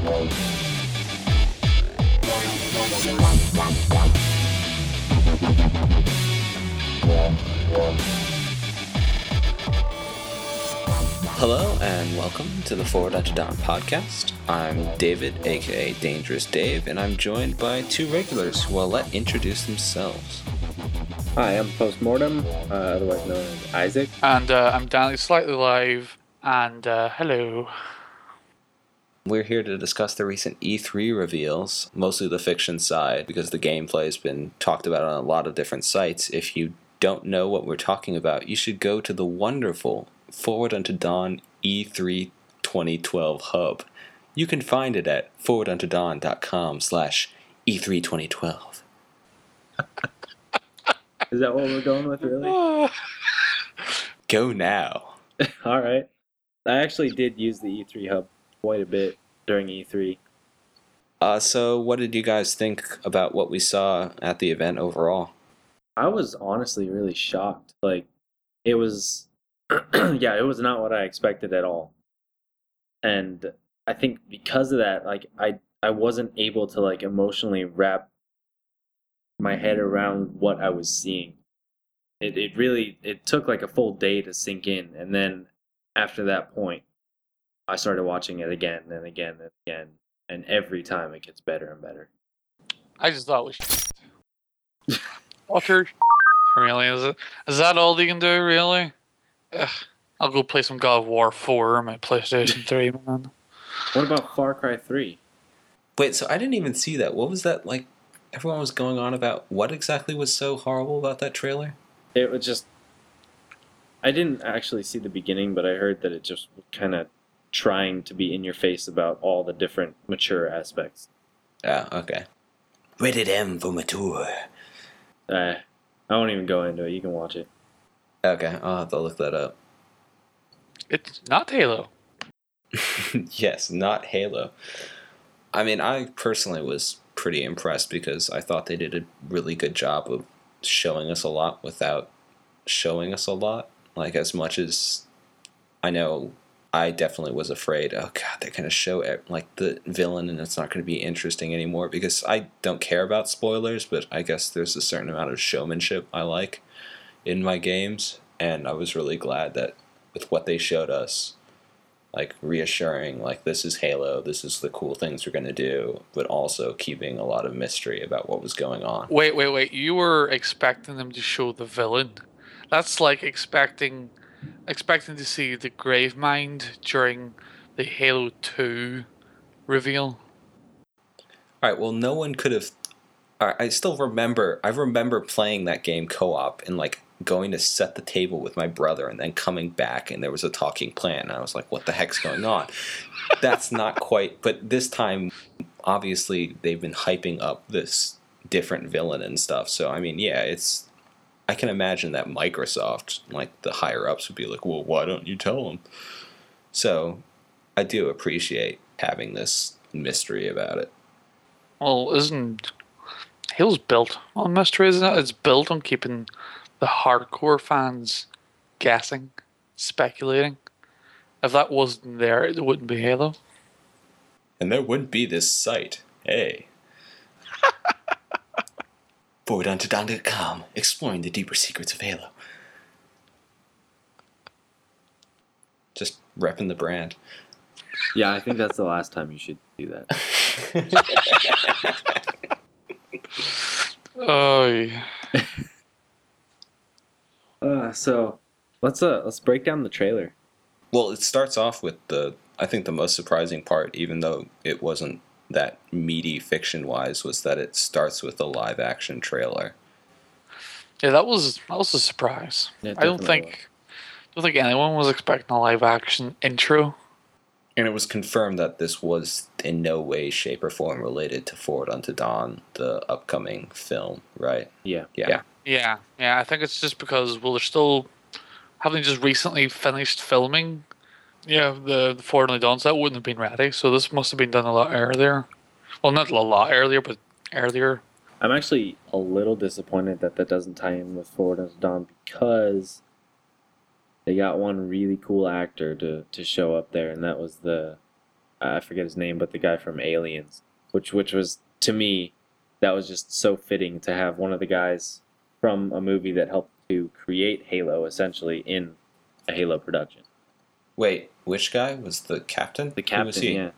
Hello and welcome to the Forward Unto Dawn podcast. I'm David, aka Dangerous Dave, and I'm joined by two regulars who I'll let introduce themselves. Hi, I'm Postmortem, uh, otherwise known as Isaac. And uh, I'm Danny Slightly Live, and uh, hello. We're here to discuss the recent E3 reveals, mostly the fiction side, because the gameplay has been talked about on a lot of different sites. If you don't know what we're talking about, you should go to the wonderful Forward Unto Dawn E3 2012 hub. You can find it at forwarduntodawn.com slash E E3 2012. Is that what we're going with, really? Go now. All right. I actually did use the E3 hub quite a bit during E E3. Uh, so, what did you guys think about what we saw at the event overall? I was honestly really shocked. Like, it was, yeah, it was not what I expected at all. And I think because of that, like, I I wasn't able to like emotionally wrap my head around what I was seeing. It it really it took like a full day to sink in, and then after that point, I started watching it again and again and again, and every time it gets better and better. I just thought we should. Utter really is it? Is that all you can do? Really? Ugh. I'll go play some God of War Four on my PlayStation Three, man. What about Far Cry Three? Wait, so I didn't even see that. What was that like? Everyone was going on about what exactly was so horrible about that trailer? It was just. I didn't actually see the beginning, but I heard that it just kind of trying to be in your face about all the different mature aspects. Yeah, okay. Rated M for mature. Uh, I won't even go into it. You can watch it. Okay, I'll have to look that up. It's not Halo. yes, not Halo. I mean, I personally was pretty impressed because I thought they did a really good job of showing us a lot without showing us a lot. Like, as much as I know I definitely was afraid, oh god, they're to show like the villain and it's not to be interesting anymore because I don't care about spoilers, but I guess there's a certain amount of showmanship I like in my games. And I was really glad that with what they showed us, like reassuring like this is halo this is the cool things we're to do but also keeping a lot of mystery about what was going on Wait, wait, wait. You were expecting them to show the villain. That's like expecting expecting to see the Gravemind during the Halo 2 reveal. all right well no one could have right, i still remember i remember playing that game co-op and like going to set the table with my brother and then coming back and there was a talking plant and i was like what the heck's going on that's not quite but this time obviously they've been hyping up this different villain and stuff so i mean yeah it's i can imagine that microsoft like the higher ups would be like well why don't you tell them so i do appreciate having this mystery about it Well, isn't Halo's built on mystery, isn't it? It's built on keeping the hardcore fans guessing, speculating. If that wasn't there, it wouldn't be Halo. and there wouldn't be this site hey forwarduntodawn.com exploring the deeper secrets of halo just repping the brand Yeah, I think that's the last time you should do that. Oh, yeah. Uh, so let's uh let's break down the trailer. Well, it starts off with the I think the most surprising part, even though it wasn't that meaty fiction wise, was that it starts with a live action trailer. yeah, that was that was a surprise. Yeah, I don't definitely think don't think anyone was expecting a live action intro. And it was confirmed that this was in no way, shape, or form related to Forward Unto Dawn, the upcoming film, right? Yeah. Yeah. Yeah, yeah. I think it's just because well, they're still having just recently finished filming. Yeah, the the Forward Unto Dawn set wouldn't have been ready, so this must have been done a lot earlier. Well, not a lot earlier, but earlier. I'm actually a little disappointed that that doesn't tie in with Forward Unto Dawn because they got one really cool actor to, to show up there, and that was the I forget his name, but the guy from Aliens, which which was to me, that was just so fitting to have one of the guys from a movie that helped to create Halo essentially in a Halo production. Wait, which guy was the captain? The captain. Who was he? yeah.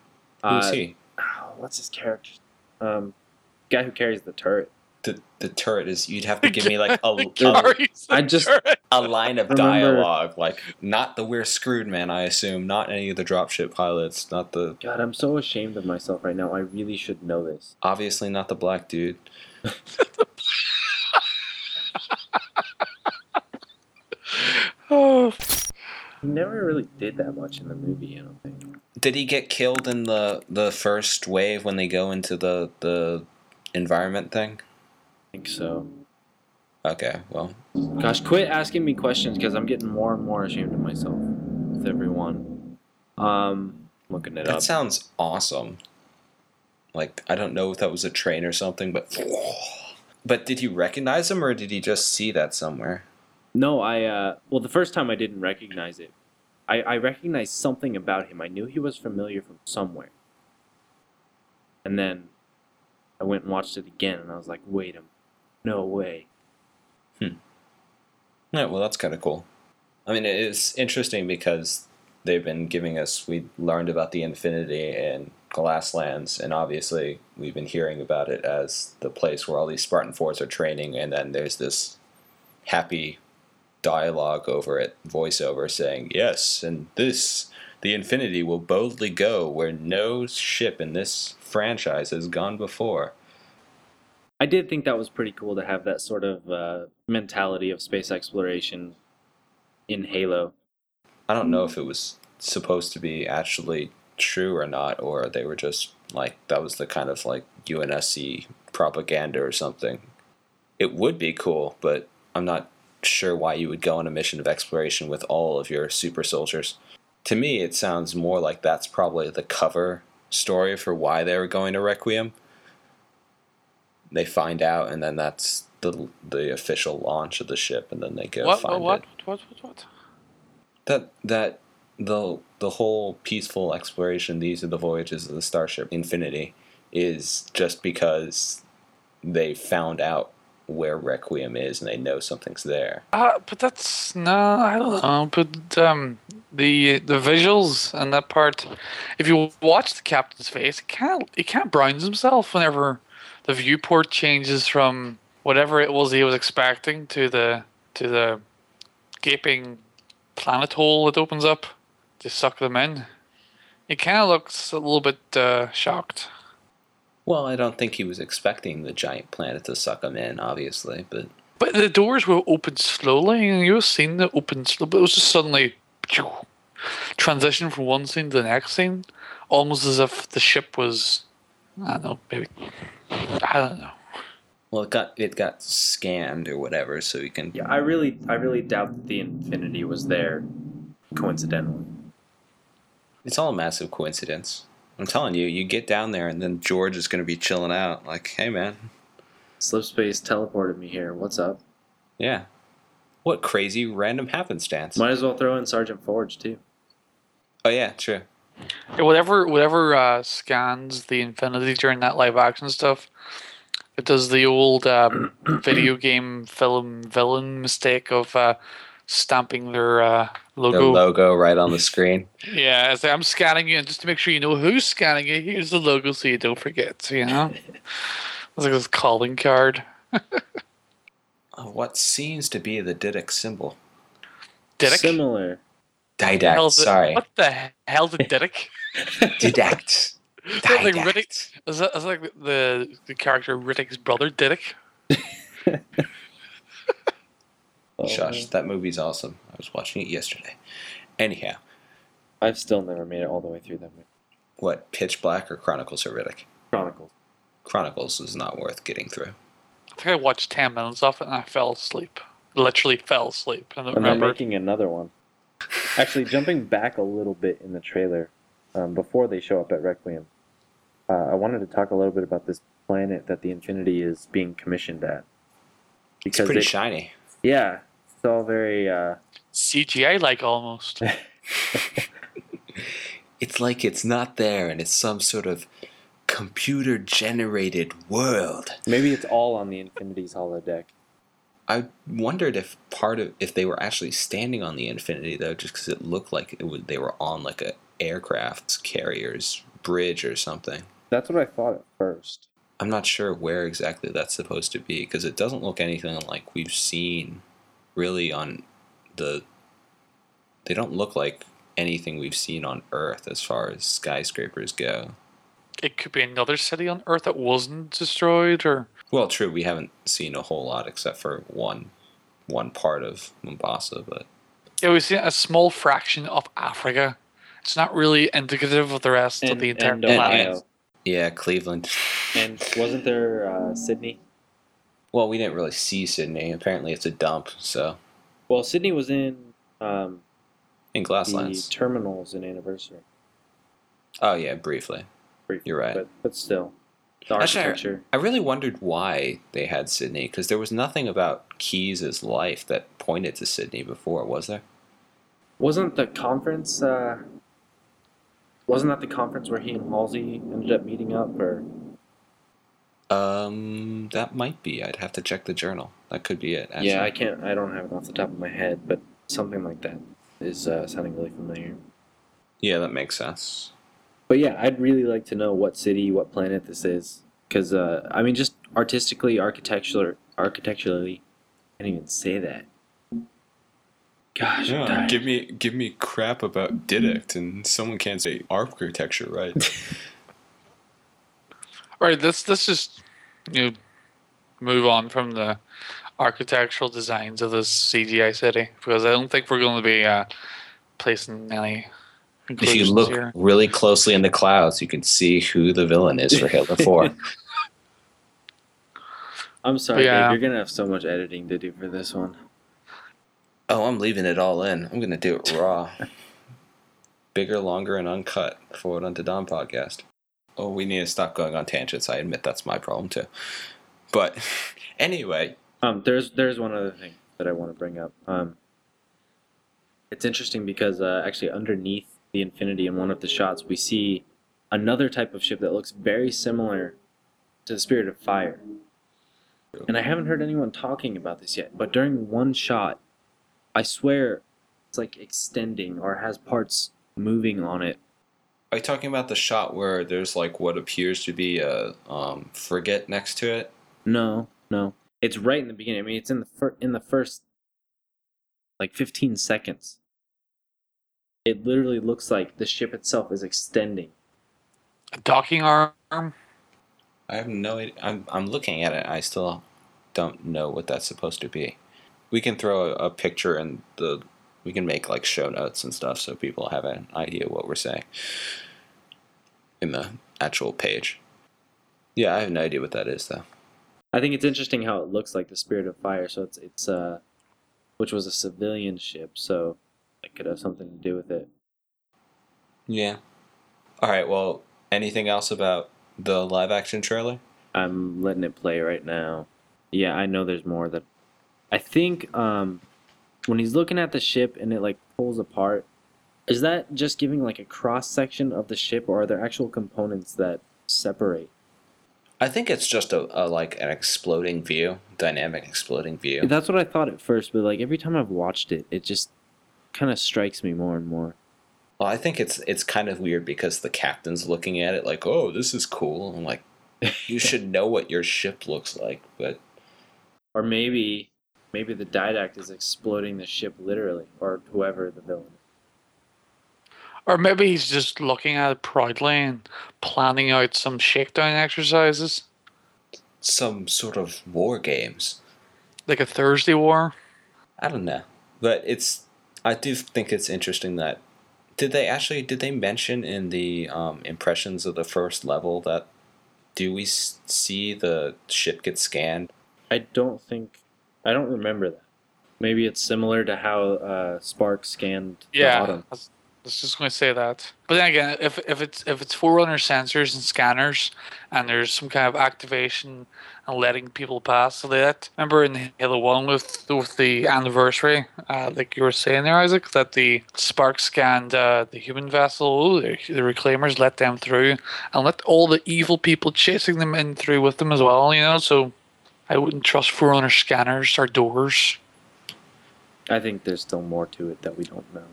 Who was Uh, he? oh, what's his character? Um, guy who carries the turret. The the turret is. You'd have to give me like a, a, I just- turret. a line of dialogue, like not the we're screwed man. I assume not any of the dropship pilots, not the God, I'm so ashamed of myself right now. I really should know this. obviously not the black dude. He never really did that much in the movie. I don't think. Did he get killed in the the first wave when they go into the the environment thing? I think so. Okay, well, Gosh, quit asking me questions because I'm getting more and more ashamed of myself with everyone. Um, looking it that up. sounds awesome. Like I don't know if that was a train or something, but but did you recognize him or did he just see that somewhere? No, I uh well the first time I didn't recognize it. I, I recognized something about him. I knew he was familiar from somewhere. And then I went and watched it again and I was like, wait a no way. Hmm. Yeah, well, that's kind of cool. I mean, it's interesting because they've been giving us. We learned about the Infinity and Glasslands, and obviously we've been hearing about it as the place where all these Spartan Fours are training. And then there's this happy dialogue over it, voiceover saying, "Yes, and this, the Infinity, will boldly go where no ship in this franchise has gone before." I did think that was pretty cool to have that sort of uh, mentality of space exploration in Halo. I don't know if it was supposed to be actually true or not, or they were just like that was the kind of like UNSC propaganda or something. It would be cool, but I'm not sure why you would go on a mission of exploration with all of your super soldiers. To me, it sounds more like that's probably the cover story for why they were going to Requiem. They find out, and then that's the the official launch of the ship, and then they go what, find what, it what, what, what, what? that that the the whole peaceful exploration these are the voyages of the starship infinity is just because they found out where requiem is and they know something's there Uh, but that's no, I don't know. But um, the the visuals and that part, if you watch the captain's face, it can't it can't browns himself whenever the viewport changes from whatever it was he was expecting to the to the gaping planet hole that opens up to suck them in. It kind of looks a little bit uh, shocked. Well i don't think he was expecting the giant planet to suck him in obviously but But the doors were opened slowly, and you were seeing the open slow. But it was just suddenly phew, transition from one scene to the next scene, almost as if the ship was, I don't know, maybe I don't know. well it got it got scanned or whatever so you can Yeah, I really, I really doubt that the Infinity was there coincidentally. it's all a massive coincidence i'm telling you you get down there and then george is going to be chilling out like hey man Slipspace teleported me here. What's up? yeah what crazy random happenstance Might as well throw in Sergeant Forge too. oh yeah true Yeah, whatever, whatever uh, scans the Infinity during that live action stuff, it does the old um, video game film villain mistake of uh, stamping their uh, the logo. logo right on the screen Yeah, it's like, I'm scanning you, and just to make sure you know who's scanning you, here's the logo so you don't forget. You know, it's like this calling card. Uh, what seems to be the Didact symbol. Didact. Similar. Didact, Hell's it- sorry. What the hell's a Didact? Didact. Is that like Riddick? Is that, is that like the the character Riddick's brother, Didact? Oh, Shush, that movie's awesome. I was watching it yesterday. Anyhow, I've still never made it all the way through that movie. what, Pitch Black or Chronicles of Riddick? Chronicles. Chronicles is not worth getting through. I think I watched ten minutes of it and I fell asleep. Literally fell asleep. And I And they're remember. making another one. Actually, jumping back a little bit in the trailer, um, before they show up at Requiem, uh, I wanted to talk a little bit about this planet that the Infinity is being commissioned at. It's pretty they- shiny. yeah, it's all very. Uh, CGI like almost. it's like it's not there and it's some sort of computer generated world. Maybe it's all on the Infinity's holodeck. I wondered if part of if they were actually standing on the Infinity though, just because it looked like it would, they were on like a aircraft carrier's bridge or something. That's what I thought at first. I'm not sure where exactly that's supposed to be because it doesn't look anything like we've seen really on the. They don't look like anything we've seen on Earth as far as skyscrapers go. It could be another city on Earth that wasn't destroyed, or Well, true, we haven't seen a whole lot except for one, one part of Mombasa, but yeah, we've seen a small fraction of Africa. It's not really indicative of the rest of the entire and planet. Ohio. yeah, Cleveland. And wasn't there uh, Sydney? Well, we didn't really see Sydney. Apparently, it's a dump. So Well, Sydney was in um, in the Glasslands. terminals in Anniversary. Oh yeah, briefly. Brief- You're right. But, but still, the Actually, I- architecture. I really wondered why they had Sydney because there was nothing about Keyes' life that pointed to Sydney before, was there? Wasn't the conference? Uh, wasn't that the conference where he and Halsey ended up meeting up? Or Um, that might be. I'd have to check the journal. That could be it. Actually. yeah, I can't. I don't have it off the top of my head, but something like that is uh, sounding really familiar. Yeah, that makes sense. But yeah, I'd really like to know what city, what planet this is, because uh, I mean, just artistically, architectural, architecturally, I can't even say that. Gosh, I'm tired. me give me crap about Didact, and someone can't say architecture right. Right, let's let's just you know, move on from the architectural designs of this CGI city because I don't think we're going to be uh, placing any. if you look here. really closely in the clouds, you can see who the villain is for Halo Four. I'm sorry, Yeah. Dave. You're gonna have so much editing to do for this one. oh, I'm leaving it all in. I'm gonna do it raw. Bigger, longer, and uncut. Forward Unto Dawn podcast. Oh, we need to stop going on tangents. I admit that's my problem too. But anyway, Um, there's there's one other thing that I want to bring up. Um, it's interesting because uh, actually underneath the Infinity in one of the shots we see another type of ship that looks very similar to the Spirit of Fire. And I haven't heard anyone talking about this yet, but during one shot, I swear it's like extending or has parts moving on it. Are you talking about the shot where there's like what appears to be a um, frigate next to it? No, no, it's right in the beginning. I mean, it's in the fir- in the first like 15 seconds. It literally looks like the ship itself is extending. a docking arm. I have no idea. I'm, I'm looking at it. I still don't know what that's supposed to be. We can throw a, a picture in the. We can make like show notes and stuff so people have an idea what we're saying in the actual page. Yeah, I have no idea what that is though. I think it's interesting how it looks like the Spirit of Fire. So it's it's uh, which was a civilian ship, so it could have something to do with it. Yeah. All right. Well, anything else about the live action trailer? I'm letting it play right now. Yeah, I know there's more that I think um when he's looking at the ship and it like pulls apart, is that just giving like a cross section of the ship or are there actual components that separate? I think it's just a, a like an exploding view, dynamic exploding view. That's what I thought at first, but like every time I've watched it, it just kind of strikes me more and more. Well, I think it's it's kind of weird because the captain's looking at it like, "Oh, this is cool." I'm like, you should know what your ship looks like, but Or maybe maybe the didact is exploding the ship literally, or whoever the villain. Or maybe he's just looking at it proudly and planning out some shakedown exercises, some sort of war games. like a Thursday war. I don't know, but it's I do think it's interesting that did they actually did they mention in the um, impressions of the first level that do we see the ship get scanned? I don't think I don't remember that. Maybe it's similar to how uh, Spark scanned the Yeah, Autumn. that's, Let's just going to say that. But then again, if if it's if it's forerunner sensors and scanners, and there's some kind of activation and letting people pass, so that remember in Halo One with with the anniversary, uh, like you were saying there, Isaac, that the Spark scanned uh, the human vessel, the, the Reclaimers let them through, and let all the evil people chasing them in through with them as well. You know, so I wouldn't trust forerunner scanners or doors. I think there's still more to it that we don't know.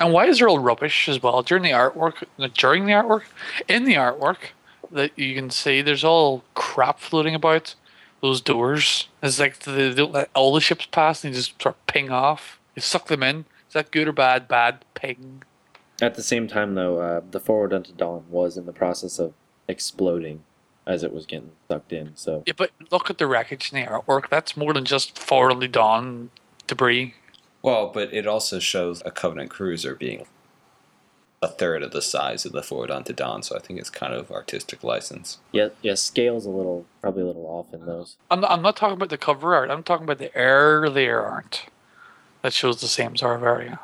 And why is there all rubbish as well during the artwork? During the artwork, in the artwork, that you can see there's all crap floating about those doors. It's like they don't let all the ships pass and they just sort of ping off. You suck them in. Is that good or bad? Bad ping. At the same time, though, uh, the Forward Unto Dawn was in the process of exploding as it was getting sucked in. So Yeah, but look at the wreckage in the artwork. That's more than just forwardly dawn debris. Well, but it also shows a Covenant cruiser being a third of the size of the Forward Unto Dawn, so I think it's kind of artistic license. yeah, yeah, scale's a little probably a little off in those. I'm not, I'm not talking about the cover art. I'm talking about the earlier art that shows the same sort of area.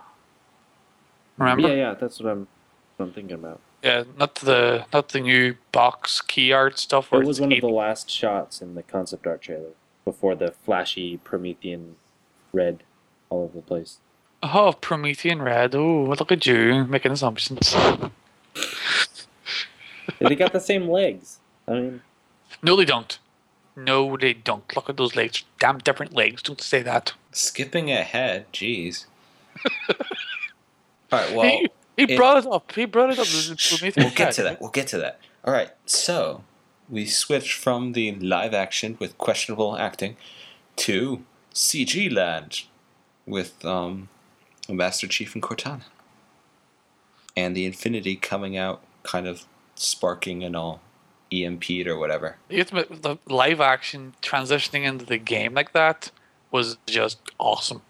Remember? Yeah, yeah, that's what I'm what I'm thinking about. Yeah, not the not the new box key art stuff. Where It was one of the last shots in the concept art trailer before the flashy Promethean red all over the place. oh Promethean red. Oh, look at you making assumptions. they got the same legs. I mean, No, they don't. No, they don't. Look at those legs. Damn different legs. Don't say that. Skipping ahead, jeez. All right, well, he he it- brought it up. He brought it up. we'll get to that. We'll get to that. All right, so we switched from the live action with questionable acting to CG land with um, Master Chief and Cortana, and the Infinity coming out, kind of sparking and all EMP'd or whatever. You have to admit, the live action transitioning into the game like that was just awesome.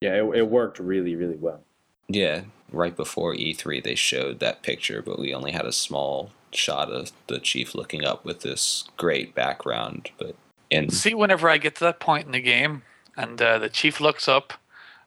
yeah, it, it worked really, really well. Yeah, right before E3 they showed that picture, but we only had a small shot of the chief looking up with this great background. But in See, whenever I get to that point in the game, and uh, the chief looks up,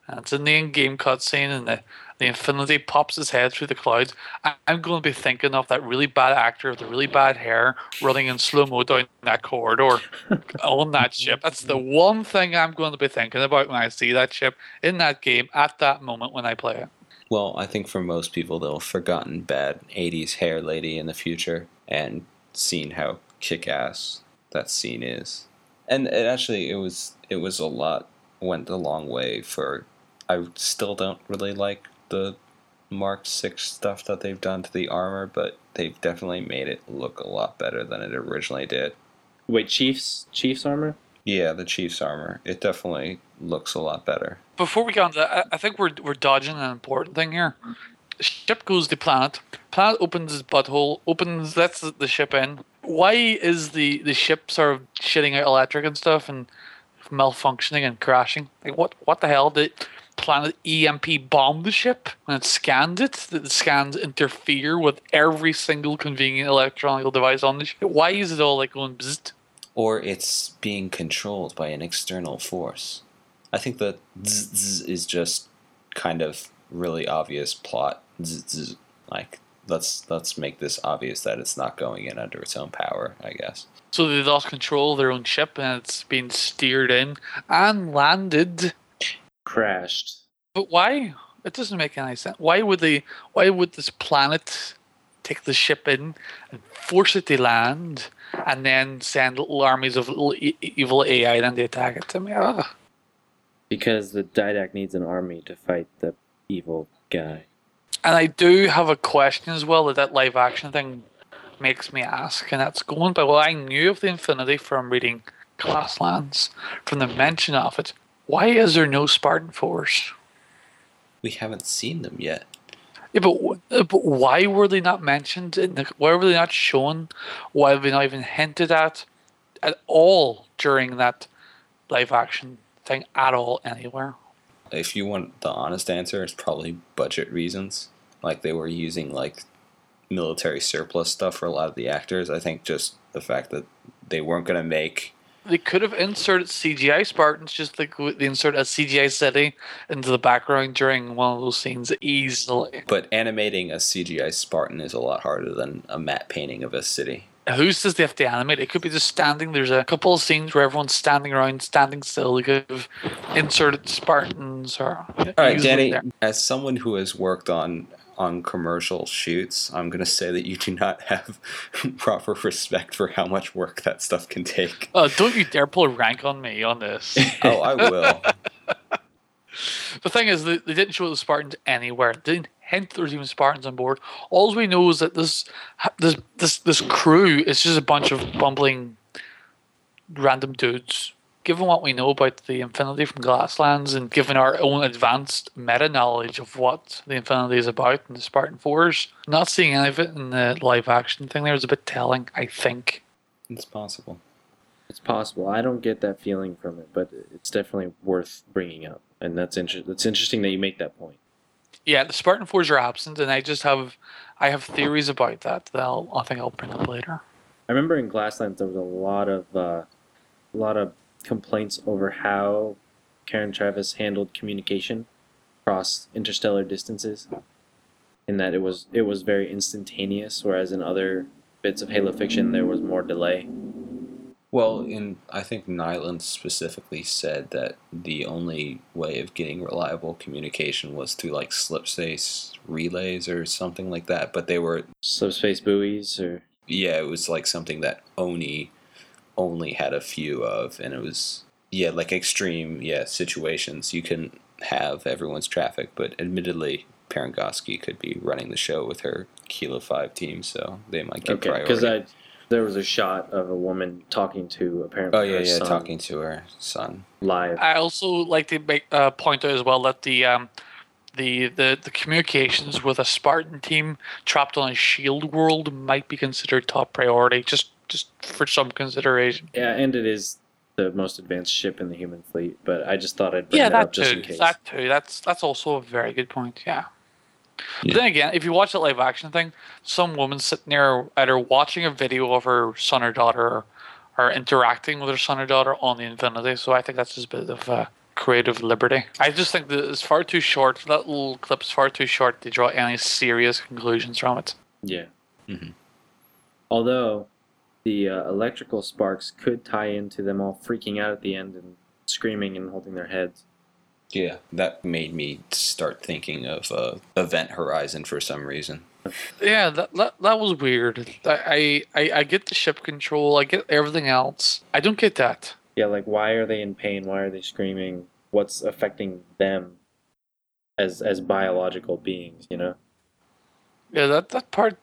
and it's in the in-game cutscene, and the, the Infinity pops his head through the clouds, I, I'm going to be thinking of that really bad actor with the really bad hair running in slow mo down that corridor on that ship. That's the one thing I'm going to be thinking about when I see that ship in that game at that moment when I play it. Well, I think for most people they'll have forgotten bad '80s hair lady in the future and seen how kick-ass that scene is. And it actually it was it was a lot went a long way for. I still don't really like the Mark Six stuff that they've done to the armor, but they've definitely made it look a lot better than it originally did. Wait, Chiefs Chiefs armor? Yeah, the Chiefs armor. It definitely looks a lot better. Before we get on to that, I- think we're we're dodging an important thing here. Ship goes to planet. Planet opens his butthole, opens lets the- ship in. Why is the the ship sort of shitting out electric and stuff and malfunctioning and crashing? Like what what the hell did Planet EMP bomb the ship when it scanned it? The scans interfere with every single convenient electronic device on the ship? Why is it all like going bzzzt? Or it's being controlled by an external force. I think the zzz, zzz is just kind of really obvious plot. Zzz. Like let's let's make this obvious that it's not going in under its own power. I guess. So they lost control of their own ship and it's been steered in and landed. Crashed. But why? It doesn't make any sense. Why would they? Why would this planet take the ship in and force it to land, and then send little armies of little e- evil AI and they attack it? I mean, ugh. Because the Didact needs an army to fight the evil guy. And I do have a question as well that that live action thing makes me ask, and that's going by well, I knew of the Infinity from reading Glasslands, from the mention of it. Why is there no Spartan Fours? We haven't seen them yet. Yeah, but, uh, but why were they not mentioned? The, why were they not shown? Why were they not even hinted at at all during that live action thing at all anywhere? If you want the honest answer, it's probably budget reasons. Like they were using like military surplus stuff for a lot of the actors. I think just the fact that they weren't going to make they could have inserted CGI Spartans, just like they insert a CGI city into the background during one of those scenes easily. But animating a CGI Spartan is a lot harder than a matte painting of a city. Who says they have to animate? It could be just standing. There's a couple of scenes where everyone's standing around, standing still. They could have inserted Spartans or. All right, Danny. As someone who has worked on on commercial shoots, I'm gonna say that you do not have proper respect for how much work that stuff can take. Oh, don't you dare pull a rank on me on this. oh, I will. the thing is, they, they didn't show the Spartans anywhere. They didn't hint there's even Spartans on board. All we know is that this this this this crew is just a bunch of bumbling random dudes. Given what we know about the Infinity from Glasslands, and given our own advanced meta knowledge of what the Infinity is about and the Spartan Fours, not seeing any of it in the live action thing there is a bit telling. I think it's possible. It's possible. I don't get that feeling from it, but it's definitely worth bringing up, and that's inter- That's interesting that you make that point. Yeah, the Spartan Fours are absent, and I just have I have theories about that that I'll, I think I'll bring up later. I remember in Glasslands there was a lot of uh, a lot of complaints over how Karen Traviss handled communication across interstellar distances, in that it was it was very instantaneous, whereas in other bits of Halo fiction there was more delay. Well, in I think Nylund specifically said that the only way of getting reliable communication was through like slipspace relays or something like that. But they were slipspace buoys or yeah, it was like something that ONI only had a few of, and it was yeah, like extreme yeah situations. You can have everyone's traffic, but admittedly, Parangosky could be running the show with her Kilo Five team, so they might get okay, priority. Because I there was a shot of a woman talking to apparently. Oh yeah, yeah, talking to her son live. I also like to make uh, point out as well that the um, the, the the communications with a Spartan team trapped on a shield world might be considered top priority, just just for some consideration. Yeah, and it is the most advanced ship in the human fleet. But I just thought I'd bring yeah, that, that up just too. in case. That too. That's that's also a very good point. Yeah. Yeah. Then again, if you watch the live action thing, some woman sitting there either watching a video of her son or daughter or, or interacting with her son or daughter on the Infinity. So I think that's just a bit of uh, creative liberty. I just think that it's far too short. That little clip's far too short to draw any serious conclusions from it. Yeah. Mm-hmm. Although the uh, electrical sparks could tie into them all freaking out at the end and screaming and holding their heads. Yeah, that made me start thinking of uh, Event Horizon for some reason. Yeah, that, that that was weird. I, I I get the ship control. I get everything else. I don't get that. Yeah, like why are they in pain? Why are they screaming? What's affecting them as as biological beings? You know. Yeah, that that part.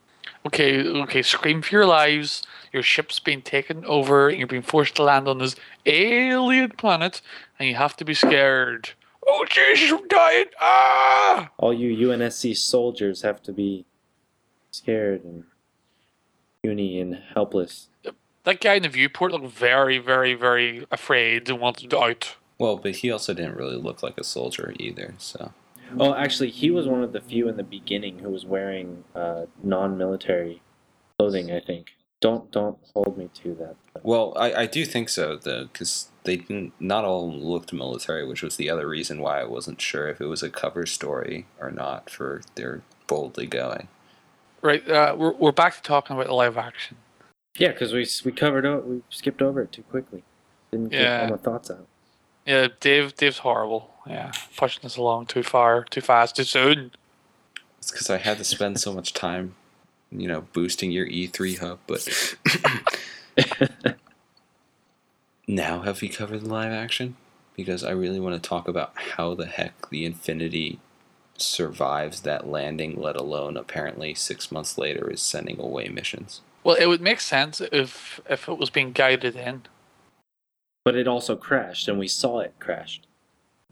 Okay, okay. Scream for your lives. Your ship's being taken over. And you're being forced to land on this alien planet, and you have to be scared. Oh, Jesus, I'm dying! Ah! All you UNSC soldiers have to be scared and puny and helpless. That guy in the viewport looked very, very, very afraid and wanted to out. Well, but he also didn't really look like a soldier either, so. Oh, actually, he was one of the few in the beginning who was wearing uh, non-military clothing. I think. Don't don't hold me to that. Well, I, I do think so though, because they didn't. Not all looked military, which was the other reason why I wasn't sure if it was a cover story or not for their boldly going. Right, uh, we're we're back to talking about the live action. Yeah, because we we covered it, we skipped over it too quickly. Didn't get yeah. all my thoughts out. Yeah, Dave. Dave's horrible. Yeah, pushing us along too far, too fast, too soon. It's because I had to spend so much time, you know, boosting your E3 hub. But now have we covered the live action? Because I really want to talk about how the heck the Infinity survives that landing, let alone apparently six months later is sending away missions. Well, it would make sense if if it was being guided in. But it also crashed, and we saw it crashed.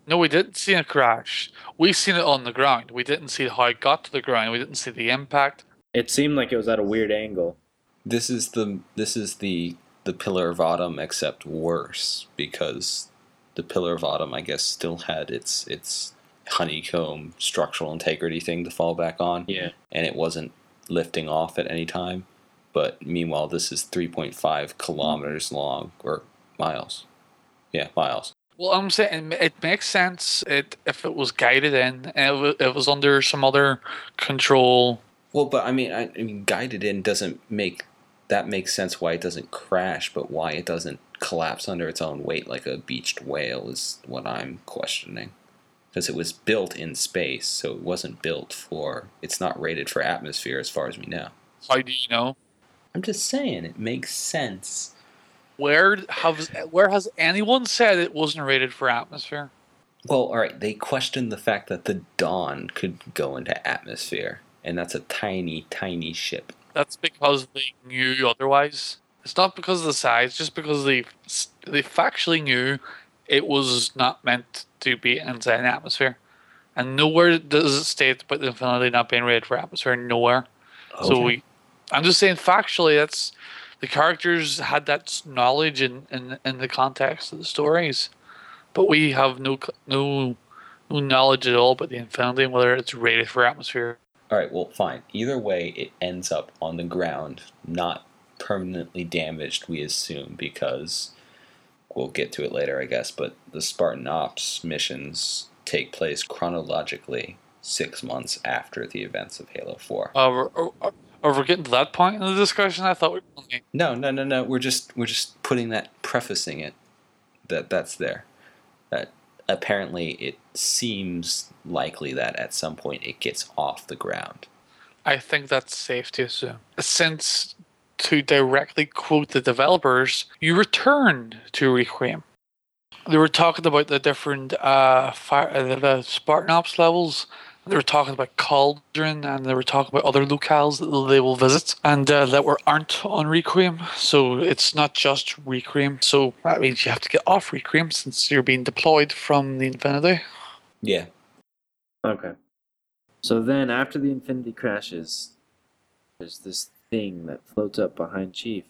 No, we didn't see it crash. We seen it on the ground. We didn't see how it got to the ground. We didn't see the impact. It seemed like it was at a weird angle. This is the this is the the Pillar of Autumn, except worse because the Pillar of Autumn, I guess, still had its its honeycomb structural integrity thing to fall back on. Yeah, and it wasn't lifting off at any time. But meanwhile, this is 3.5 kilometers long, or Miles. Yeah, Miles. Well, I'm saying it makes sense it if it was guided in and it was, it was under some other control. Well, but I mean, I, I mean, guided in doesn't make that makes sense why it doesn't crash, but why it doesn't collapse under its own weight like a beached whale is what I'm questioning. Because it was built in space, so it wasn't built for. It's not rated for atmosphere, as far as we know. How do you know? I'm just saying, it makes sense. Where has where has anyone said it wasn't rated for atmosphere? Well, all right, they questioned the fact that the Dawn could go into atmosphere, and that's a tiny, tiny ship. That's because they knew otherwise. It's not because of the size, just because they they factually knew it was not meant to be inside an atmosphere. And nowhere does it state about the Infinity not being rated for atmosphere. Nowhere. Okay. So we, I'm just saying factually, that's the characters had that knowledge in, in, in the context of the stories, but we have no no no knowledge at all about the Infinity and whether it's rated for atmosphere. All right, well, fine. Either way, it ends up on the ground, not permanently damaged, we assume, because we'll get to it later, I guess. But the Spartan Ops missions take place chronologically six months after the events of Halo 4. Uh, we're, are, are- are we getting to that point in the discussion? I thought we were No, no, no, no. We're just we're just putting that prefacing it that that's there. That apparently it seems likely that at some point it gets off the ground. I think that's safe to assume. Since, to directly quote the developers, you returned to Requiem. They were talking about the different uh, fire, the Spartan Ops levels. They were talking about Cauldron, and they were talking about other locales that they will visit, and uh, that were aren't on Requiem. So it's not just Requiem. So that means you have to get off Requiem since you're being deployed from the Infinity. Yeah. Okay. So then, after the Infinity crashes, there's this thing that floats up behind Chief,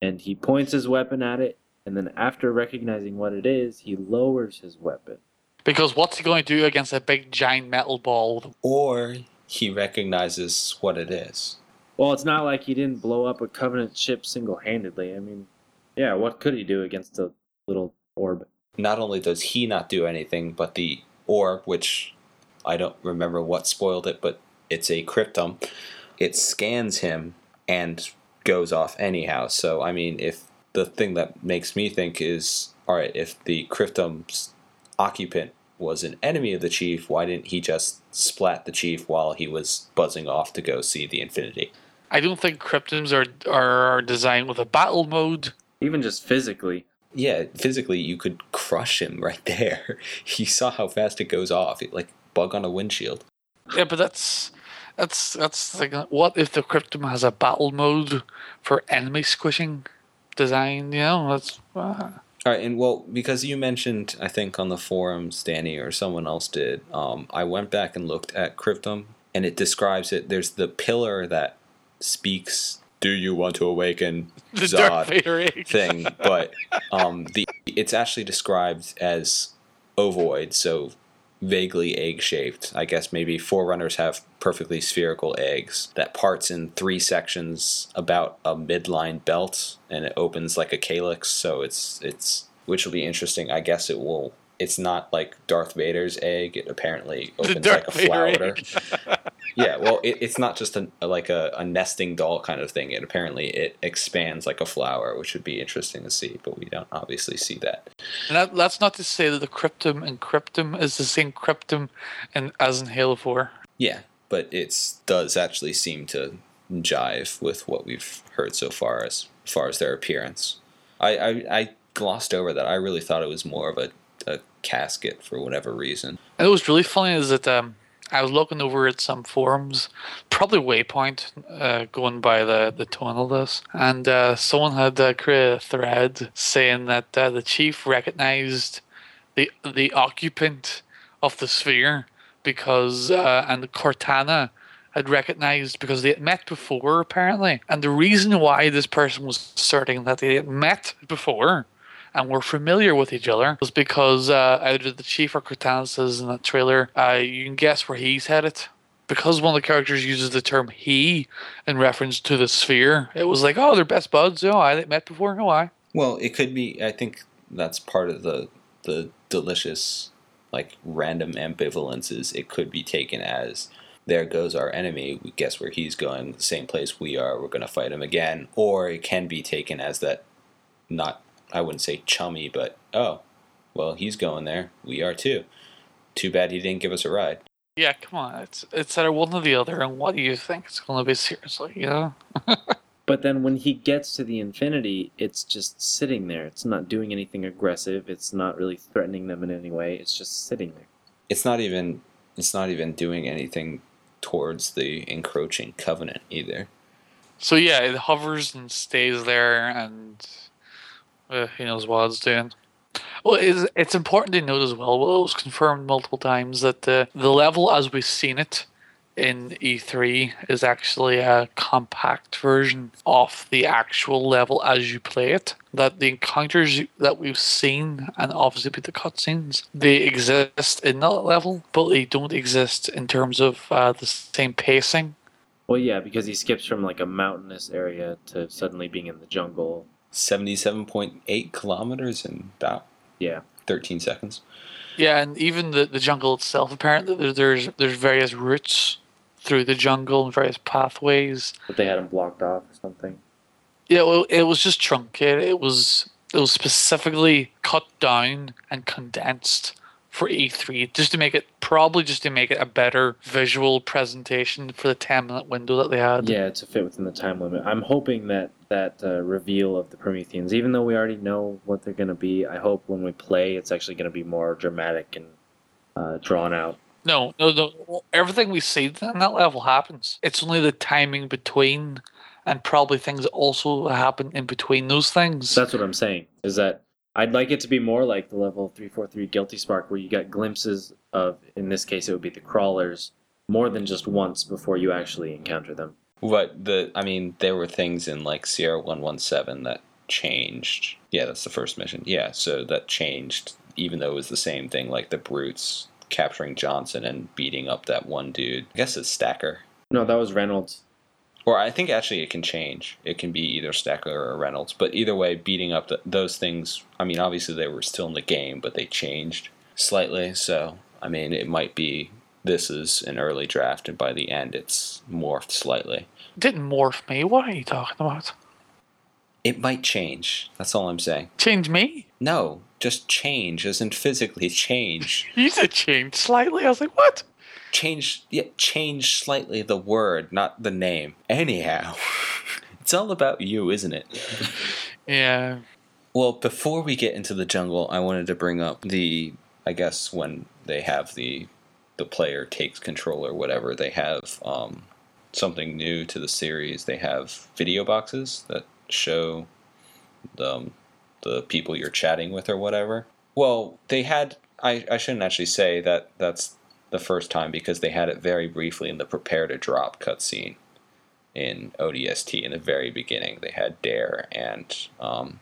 and he points his weapon at it, and then after recognizing what it is, he lowers his weapon. Because what's he going to do against a big giant metal ball? Or he recognizes what it is. Well, it's not like he didn't blow up a Covenant ship single handedly. I mean, yeah, what could he do against a little orb? Not only does he not do anything, but the orb, which I don't remember what spoiled it, but it's a cryptum, it scans him and goes off anyhow. So, I mean, if the thing that makes me think is all right, if the cryptum's occupant was an enemy of the chief, why didn't he just splat the chief while he was buzzing off to go see the Infinity? I don't think cryptums are are designed with a battle mode. Even just physically. Yeah, physically you could crush him right there. You saw how fast it goes off, it, like bug on a windshield. Yeah, but that's that's that's like what if the cryptum has a battle mode for enemy squishing design? You know, that's uh, All right, and well, because you mentioned, I think on the forums, Danny or someone else did, um, I went back and looked at Cryptum, and it describes it. There's the pillar that speaks, "Do you want to awaken?" the Zod thing, but um, the it's actually described as ovoid, so vaguely egg shaped. I guess maybe forerunners have perfectly spherical eggs that parts in three sections about a midline belt, and it opens like a calyx. So it's it's which will be interesting. I guess it will. It's not like Darth Vader's egg. It apparently opens like a flower. Yeah, well, it, it's not just a, like a, a nesting doll kind of thing. It apparently it expands like a flower, which would be interesting to see, but we don't obviously see that. And that, that's not to say that the cryptum and cryptum is the same cryptum in, as in Halo 4. Yeah, but it does actually seem to jive with what we've heard so far as far as their appearance. I, I, I glossed over that. I really thought it was more of a, a casket for whatever reason. And it was really funny is that um, I was looking over at some forums, probably Waypoint, uh, going by the, the tone of this, and uh, someone had uh, created a thread saying that uh, the chief recognized the the occupant of the sphere because uh, and Cortana had recognized because they had met before apparently, and the reason why this person was asserting that they had met before and were familiar with each other was because uh, either the chief or Cortana says in that trailer, uh, you can guess where he's headed. Because one of the characters uses the term he in reference to the sphere, it was like, oh, they're best buds. Oh, I met before. Oh, I. Well, it could be. I think that's part of the the delicious, like random ambivalences. It could be taken as there goes our enemy. We guess where he's going. The same place we are. We're going to fight him again. Or it can be taken as that, not I wouldn't say chummy, but oh, well he's going there. We are too. Too bad he didn't give us a ride. Yeah, come on. It's it's either one or the other, and what do you think it's going to be seriously? You know. But then when he gets to the infinity, it's just sitting there. It's not doing anything aggressive. It's not really threatening them in any way. It's just sitting there. It's not even. It's not even doing anything towards the encroaching covenant either. So yeah, it hovers and stays there, and uh, he knows what it's doing. Well, it's, it's important to note as well. Well, it was confirmed multiple times that the the level as we've seen it in E3 is actually a compact version of the actual level as you play it. That the encounters that we've seen, and obviously with the cutscenes, they exist in that level, but they don't exist in terms of uh, the same pacing. Well, yeah, because he skips from like a mountainous area to suddenly being in the jungle. Seventy-seven point eight kilometers in about Yeah. thirteen seconds. Yeah, and even the, the jungle itself, apparently there's there's various routes through the jungle and various pathways. But they had them blocked off or something. Yeah, well, it was just truncated. It was it was specifically cut down and condensed for E3 just to make it probably just to make it a better visual presentation for the 10 minute window that they had. Yeah, to fit within the time limit. I'm hoping that that uh, reveal of the Prometheans, even though we already know what they're going to be, I hope when we play, it's actually going to be more dramatic and uh, drawn out. No, no, no. Everything we see in that level happens. It's only the timing between and probably things that also happen in between those things. That's what I'm saying. Is that I'd like it to be more like the level 343 Guilty Spark, where you get glimpses of, in this case, it would be the crawlers, more than just once before you actually encounter them. But the, I mean, there were things in like Sierra One One Seven that changed. Yeah, that's the first mission. Yeah, so that changed, even though it was the same thing, like the brutes capturing Johnson and beating up that one dude. I guess it's Stacker. No, that was Reynolds. Or I think actually it can change. It can be either Stacker or Reynolds. But either way, beating up the, those things, I mean, obviously they were still in the game, but they changed slightly. So, I mean, it might be this is an early draft, and by the end it's morphed slightly. Didn't morph me. What are you talking about? It might change. That's all I'm saying. Change me? No, just change, as in physically change. You said change slightly. I was like, what? Change, yeah, change slightly the word, not the name. Anyhow, it's all about you, isn't it? Yeah. Well, before we get into the jungle, I wanted to bring up the, I guess when they have the, the player takes control or whatever, they have um, something new to the series. They have video boxes that show the, um, the people you're chatting with or whatever. Well, they had. I, I shouldn't actually say that that's the first time because they had it very briefly in the prepare to drop cutscene in ODST in the very beginning. They had Dare and um,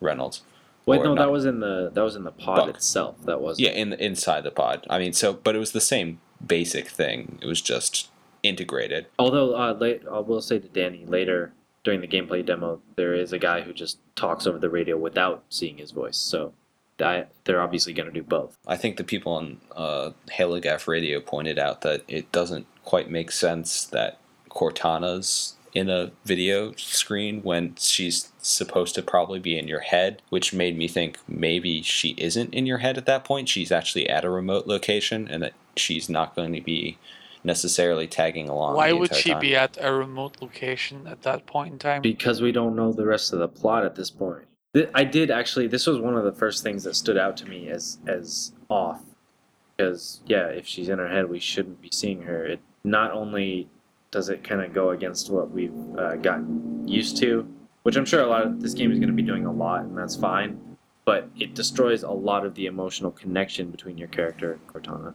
Reynolds. Wait, no, not- that was in the that was in the pod Buck. itself. That was Yeah, in inside the pod. I mean, so but it was the same basic thing. It was just integrated. Although, uh, late, I will say to Danny later during the gameplay demo, there is a guy who just talks over the radio without seeing his voice. So, that, they're obviously going to do both. I think the people on uh, Halogaf Radio pointed out that it doesn't quite make sense that Cortana's in a video screen when she's supposed to probably be in your head, which made me think maybe she isn't in your head at that point. She's actually at a remote location and that she's not going to be necessarily tagging along. Why the would she time. be at a remote location at that point in time? Because we don't know the rest of the plot at this point. I did actually. This was one of the first things that stood out to me as as off. Because yeah, if she's in her head, we shouldn't be seeing her. It not only does it kind of go against what we've uh, gotten used to, which I'm sure a lot of this game is going to be doing a lot, and that's fine. But it destroys a lot of the emotional connection between your character and Cortana.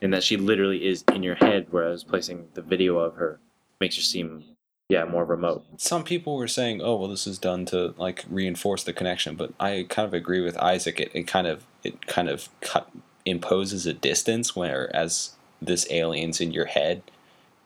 In that she literally is in your head, whereas placing the video of her makes her seem, yeah, more remote. some people were saying, "Oh, well, this is done to like reinforce the connection," but I kind of agree with Isaac. It, it kind of it kind of cut, imposes a distance, whereas this aliens in your head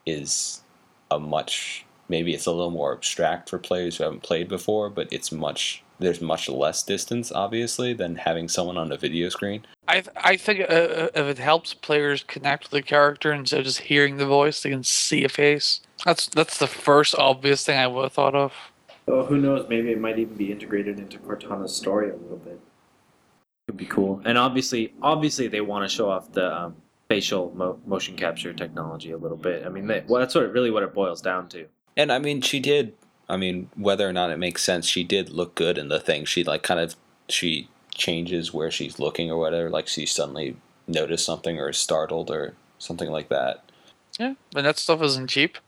is a much maybe it's a little more abstract for players who haven't played before, but it's much there's much less distance obviously than having someone on a video screen. I th- I think uh, uh, if it helps players connect with the character instead of just hearing the voice, they can see a face. That's that's the first obvious thing I would have thought of. Oh, who knows? Maybe it might even be integrated into Cortana's story a little bit. Could be cool. And obviously, obviously, they want to show off the um, facial mo- motion capture technology a little bit. I mean, they, well, that's what really what it boils down to. And I mean, she did. I mean, whether or not it makes sense, she did look good in the thing. She like kind of she changes where she's looking or whatever. Like she suddenly noticed something or is startled or something like that. Yeah, but that stuff isn't cheap, and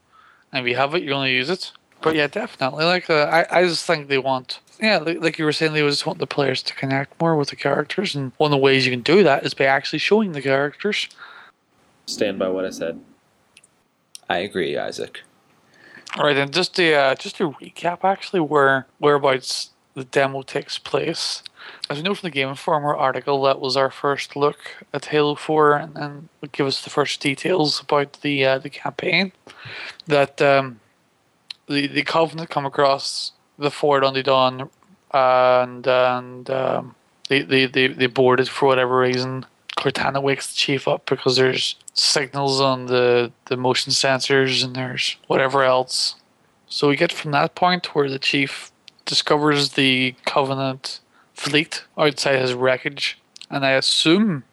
if you have it, you're gonna use it. But yeah, definitely. Like uh, I, I just think they want. Yeah, like, like you were saying, they just want the players to connect more with the characters, and one of the ways you can do that is by actually showing the characters. Stand by what I said. I agree, Isaac. All right, then just to uh, just to recap, actually, where whereabouts the demo takes place. As we know from the Game Informer article, that was our first look at Halo Four, and, and give us the first details about the uh, the campaign. That um, the the Covenant come across the Forward Unto Dawn, and and um, they, they they they boarded for whatever reason. Cortana wakes the chief up because there's signals on the, the motion sensors and there's whatever else. So we get from that point where the chief discovers the Covenant fleet outside his wreckage, and I assume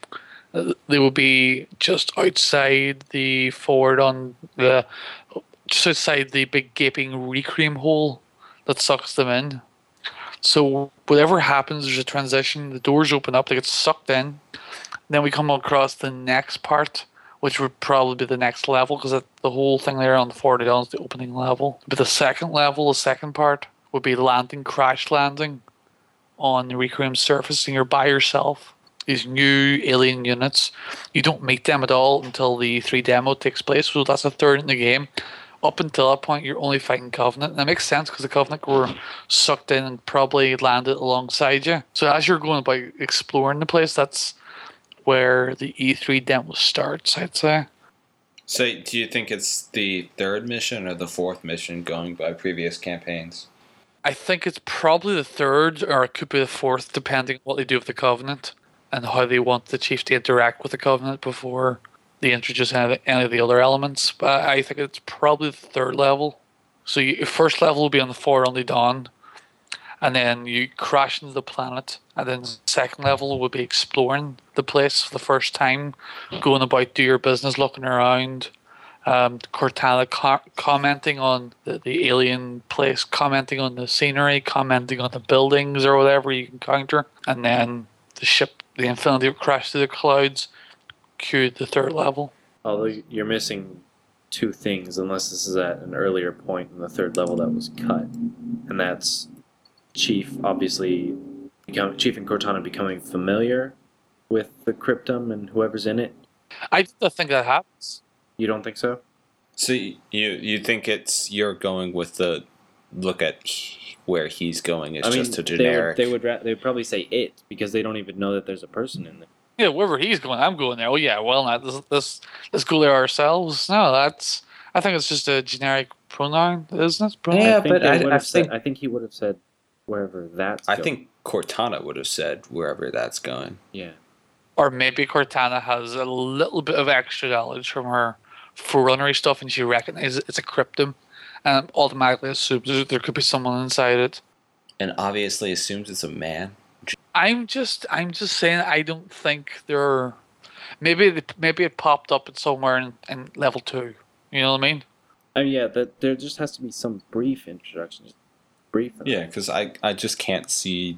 uh, they will be just outside the fort on the just outside the big gaping Requiem hole that sucks them in. So whatever happens, there's a transition. The doors open up. They get sucked in. Then we come across the next part, which would probably be the next level because the whole thing there on the 40 down is the opening level. But the second level, the second part, would be landing, crash landing on the Requiem surface, and you're by yourself. These new alien units, you don't meet them at all until the three demo takes place. So that's a third in the game. Up until that point, you're only fighting Covenant. And that makes sense because the Covenant were sucked in and probably landed alongside you. So as you're going about exploring the place, that's where the E3 demo starts, I'd say. So, do you think it's the third mission or the fourth mission going by previous campaigns? I think it's probably the third, or it could be the fourth, depending on what they do with the Covenant and how they want the Chief to interact with the Covenant before they introduce any any of the other elements. But I think it's probably the third level. So, your first level will be on the Forward Unto Dawn, and then you crash into the planet and then second level will be exploring the place for the first time going about do your business looking around um, cortana co- commenting on the, the alien place commenting on the scenery commenting on the buildings or whatever you encounter and then the ship the infinity crash through the clouds cue the third level although you're missing two things unless this is at an earlier point in the third level that was cut and that's Chief obviously become Chief and Cortana becoming familiar with the cryptum and whoever's in it. I think that happens. You don't think so? So you you think it's you're going with the look at where he's going? It's I mean, just a generic. They would, they would they would probably say it because they don't even know that there's a person in there. Yeah, wherever he's going, I'm going there. Oh yeah, well, not let's let's, let's go there ourselves. No, that's I think it's just a generic pronoun, isn't it? Pronoun? Yeah, I but I, I, think I think he would have said wherever that's. I going. think Cortana would have said wherever that's going. Yeah. Or maybe Cortana has a little bit of extra knowledge from her forerunnery stuff, and she recognizes it's a cryptum, and automatically assumes there could be someone inside it. And obviously assumes it's a man. I'm just, I'm just saying. I don't think there. Are, maybe, maybe it popped up somewhere in, in level two. You know what I mean? Oh yeah, that there just has to be some brief introduction, brief. Yeah, because I I just can't see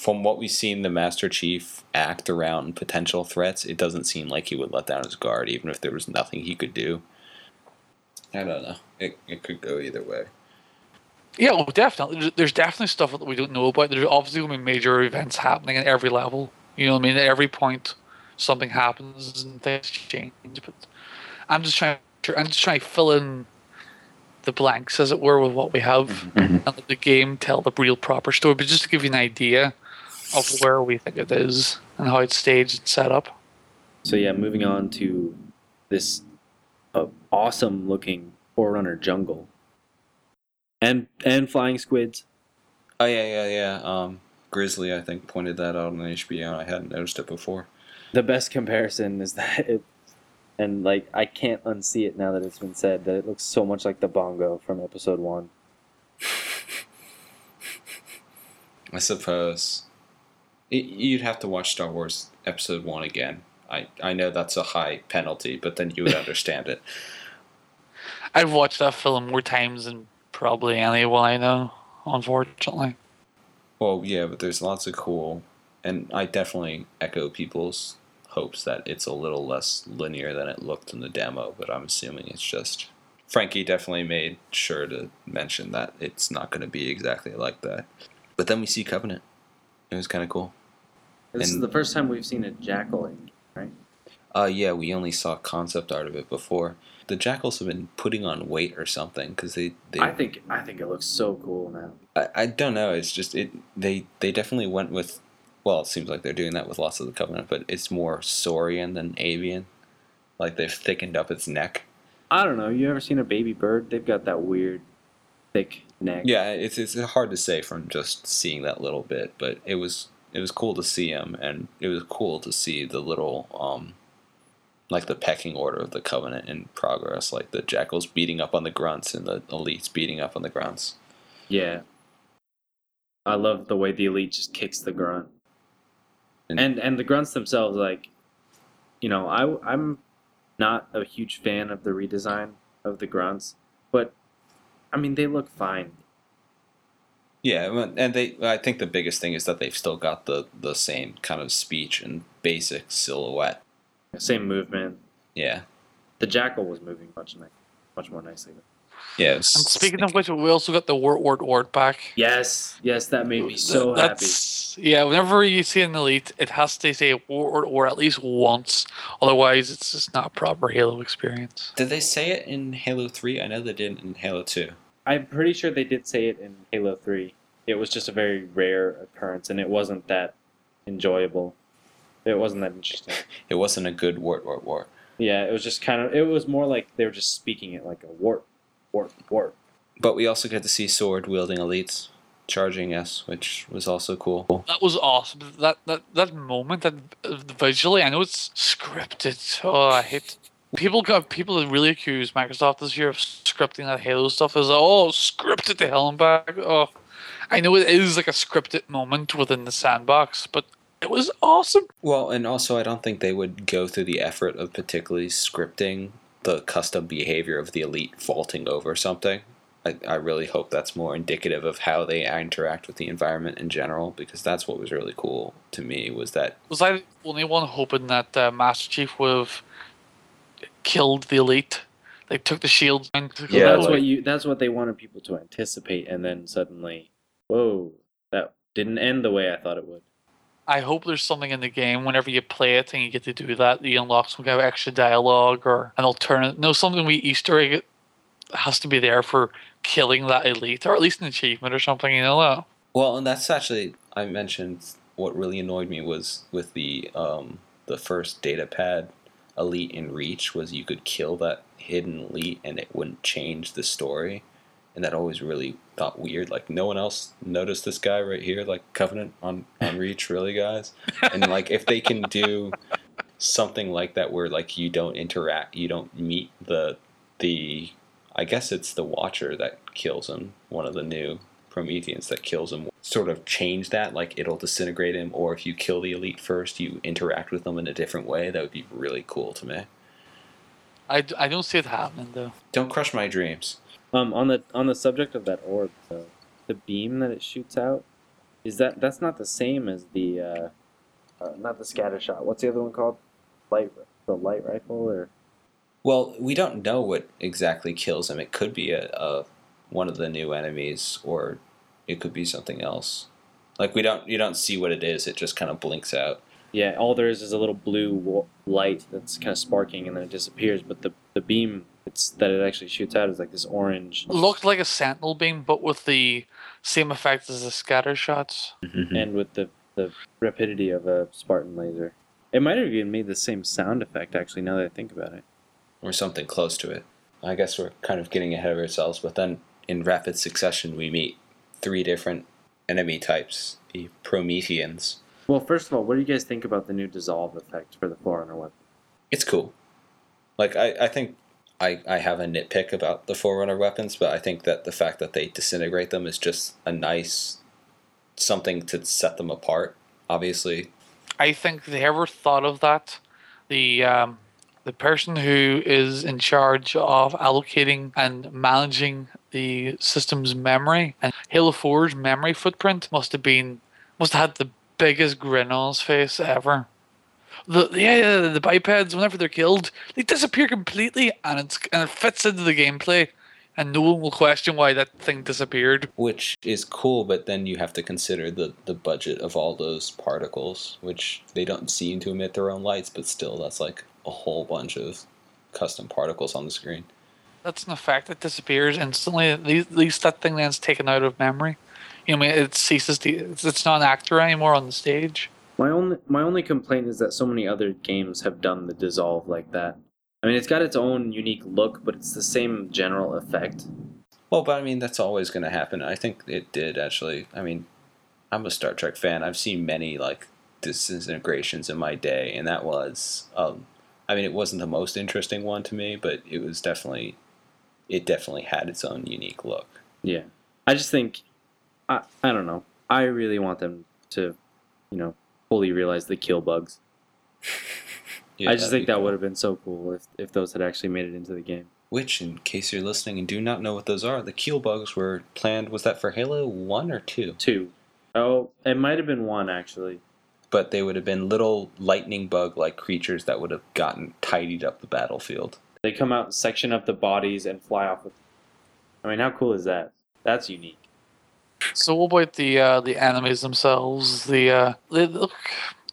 from what we've seen the Master Chief act around potential threats. It doesn't seem like he would let down his guard, even if there was nothing he could do. I don't know. It it could go either way. Yeah, well, definitely. There's definitely stuff that we don't know about. There's obviously going to be major events happening at every level. You know what I mean? At every point, something happens and things change. But I'm just trying. I'm just trying to fill in the blanks, as it were, with what we have, mm-hmm. and let the game tell the real proper story. But just to give you an idea of where we think it is and how it's staged and set up. So yeah, moving on to this uh, awesome looking Forerunner jungle. and and flying squids. Oh yeah, yeah, yeah. Um, Grizzly, I think, pointed that out on HBO. And I hadn't noticed it before. The best comparison is that it, and like I can't unsee it now that it's been said that it looks so much like the bongo from episode one. I suppose it, you'd have to watch Star Wars Episode One again. I I know that's a high penalty, but then you would understand it. I've watched that film more times than probably anyone I know, unfortunately. Well, yeah, but there's lots of cool, and I definitely echo people's hopes that it's a little less linear than it looked in the demo. But I'm assuming it's just Frankie definitely made sure to mention that it's not going to be exactly like that. But then we see Covenant. It was kind of cool. This is the first time we've seen a jackal in, right? Uh, yeah, we only saw concept art of it before. The jackals have been putting on weight or something because they, they I think I think it looks so cool now. I, I don't know. It's just it. They they definitely went with. Well, it seems like they're doing that with lots of the Covenant, but it's more Saurian than Avian. Like they've thickened up its neck. I don't know. You ever seen a baby bird? They've got that weird, thick neck. Yeah, it's it's hard to say from just seeing that little bit, but it was it was cool to see him, and it was cool to see the little um, like the pecking order of the Covenant in progress, like the jackals beating up on the grunts and the elites beating up on the grunts. Yeah. I love the way the elite just kicks the grunt. And- And and the grunts themselves, like, you know, I I'm not a huge fan of the redesign of the grunts, but I mean they look fine. Yeah, and they I think the biggest thing is that they've still got the the same kind of speech and basic silhouette. Same movement. Yeah. The jackal was moving much nice, much more nicely. Yeah. And speaking of which, we also got the wart wart wart back. Yes, yes, that made me so happy. That's yeah. Whenever you see an elite, it has to say wart or at least once. Otherwise, it's just not a proper Halo experience. Did they say it in Halo 3? I know they didn't in Halo 2. I'm pretty sure they did say it in Halo 3. It was just a very rare occurrence, and it wasn't that enjoyable. It wasn't that interesting. It wasn't a good wart, wart, wart. Yeah, it was just kind of. It was more like they were just speaking it like a warp, warp, warp. But we also get to see sword wielding elites charging us, which was also cool. That was awesome. That that that moment, that uh, visually, I know it's scripted. Oh, I hate. People got people that really accused Microsoft this year of scripting that Halo stuff as oh scripted the hell and back. Oh, I know it is like a scripted moment within the sandbox, but it was awesome. Well, and also I don't think they would go through the effort of particularly scripting the custom behavior of the elite vaulting over something. I, I really hope that's more indicative of how they interact with the environment in general, because that's what was really cool to me was that Was I the only one hoping that uh, Master Chief would have killed the elite? They took the shields. And So Yeah, that's like- what you. That's what they wanted people to anticipate, and then suddenly, whoa, that didn't end the way I thought it would. I hope there's something in the game whenever you play it and you get to do that, you unlock some kind of extra dialogue or an alternate. No, something we Easter egg it has to be there for killing that elite, or at least an achievement or something. You know that. Well, and that's actually I mentioned what really annoyed me was with the um, the first data pad elite in Reach was you could kill that hidden elite and it wouldn't change the story, and that always really got weird. Like no one else noticed this guy right here, like Covenant on on Reach, really, guys. And like if they can do something like that where like you don't interact, you don't meet the the I guess it's the Watcher that kills him, one of the new Prometheans that kills him. Sort of change that, like it'll disintegrate him, or if you kill the elite first, you interact with them in a different way. That would be really cool to me. I, I don't see it happening though. Don't crush my dreams. Um, on the on the subject of that orb, though, the beam that it shoots out, is that that's not the same as the, uh, uh, not the scatter shot. What's the other one called? Light, the light rifle, or Well, we don't know what exactly kills him. It could be a, a one of the new enemies, or it could be something else. Like we don't you don't see what it is. It just kind of blinks out. yeah, all there is is a little blue wa- light that's kind of sparking and then it disappears. But the the beam it's that it actually shoots out is like this orange, Looked like a sentinel beam, but with the same effect as the scatter shots. Mm-hmm. and with the the rapidity of a Spartan laser. It might have even made the same sound effect. Actually, now that I think about it. or something close to it. I guess we're kind of getting ahead of ourselves, but then in rapid succession we meet three different enemy types, the Prometheans. Well, first of all, what do you guys think about the new dissolve effect for the Forerunner weapon? It's cool. Like I, I think I, I have a nitpick about the Forerunner weapons, but I think that the fact that they disintegrate them is just a nice something to set them apart. Obviously, I think they ever thought of that. The um, the person who is in charge of allocating and managing the system's memory and Halo 4's memory footprint must have been must have had the biggest grin on his face ever. The yeah, the bipeds whenever they're killed, they disappear completely, and it's and it fits into the gameplay, and no one will question why that thing disappeared. which is cool, but then you have to consider the, the budget of all those particles, which they don't seem to emit their own lights, but still, that's like a whole bunch of custom particles on the screen. That's an effect. It disappears instantly. At least, at least that thing then's taken out of memory. You know, I mean, it ceases to. It's, it's not an actor anymore on the stage. My only my only complaint is that so many other games have done the dissolve like that. I mean, it's got its own unique look, but it's the same general effect. Well, but I mean, that's always going to happen. I think it did actually. I mean, I'm a Star Trek fan. I've seen many like disintegrations in my day, and that was, um, I mean, it wasn't the most interesting one to me, but it was definitely, it definitely had its own unique look. Yeah, I just think, I I don't know. I really want them to, you know, fully realize the kill bugs. Yeah, I just think that cool. would have been so cool if if those had actually made it into the game. Which, in case you're listening and do not know what those are, the keel bugs were planned. Was that for Halo One or Two? Two. Oh, it might have been one actually. But they would have been little lightning bug-like creatures that would have gotten tidied up the battlefield. They come out, section up the bodies, and fly off with. I mean, how cool is that? That's unique. So what about the uh, the enemies themselves? The uh, they look.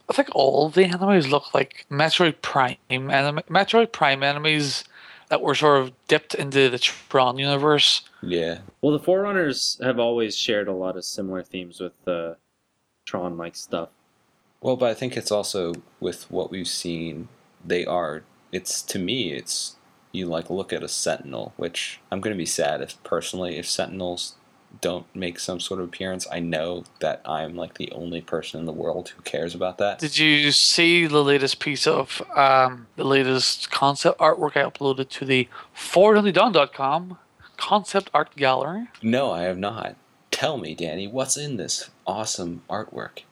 I think all the enemies look like Metroid Prime enemy, Metroid Prime enemies that were sort of dipped into the Tron universe. Yeah, Well, the Forerunners have always shared a lot of similar themes with uh, Tron-like stuff. Well, but I think it's also with what we've seen, they are. It's to me, it's you like look at a Sentinel, which I'm going to be sad if personally if Sentinels don't make some sort of appearance. I know that I'm like the only person in the world who cares about that. Did you see the latest piece of um, the latest concept artwork I uploaded to the forwarduntodawn.com concept art gallery? No, I have not. Tell me, Danny, what's in this awesome artwork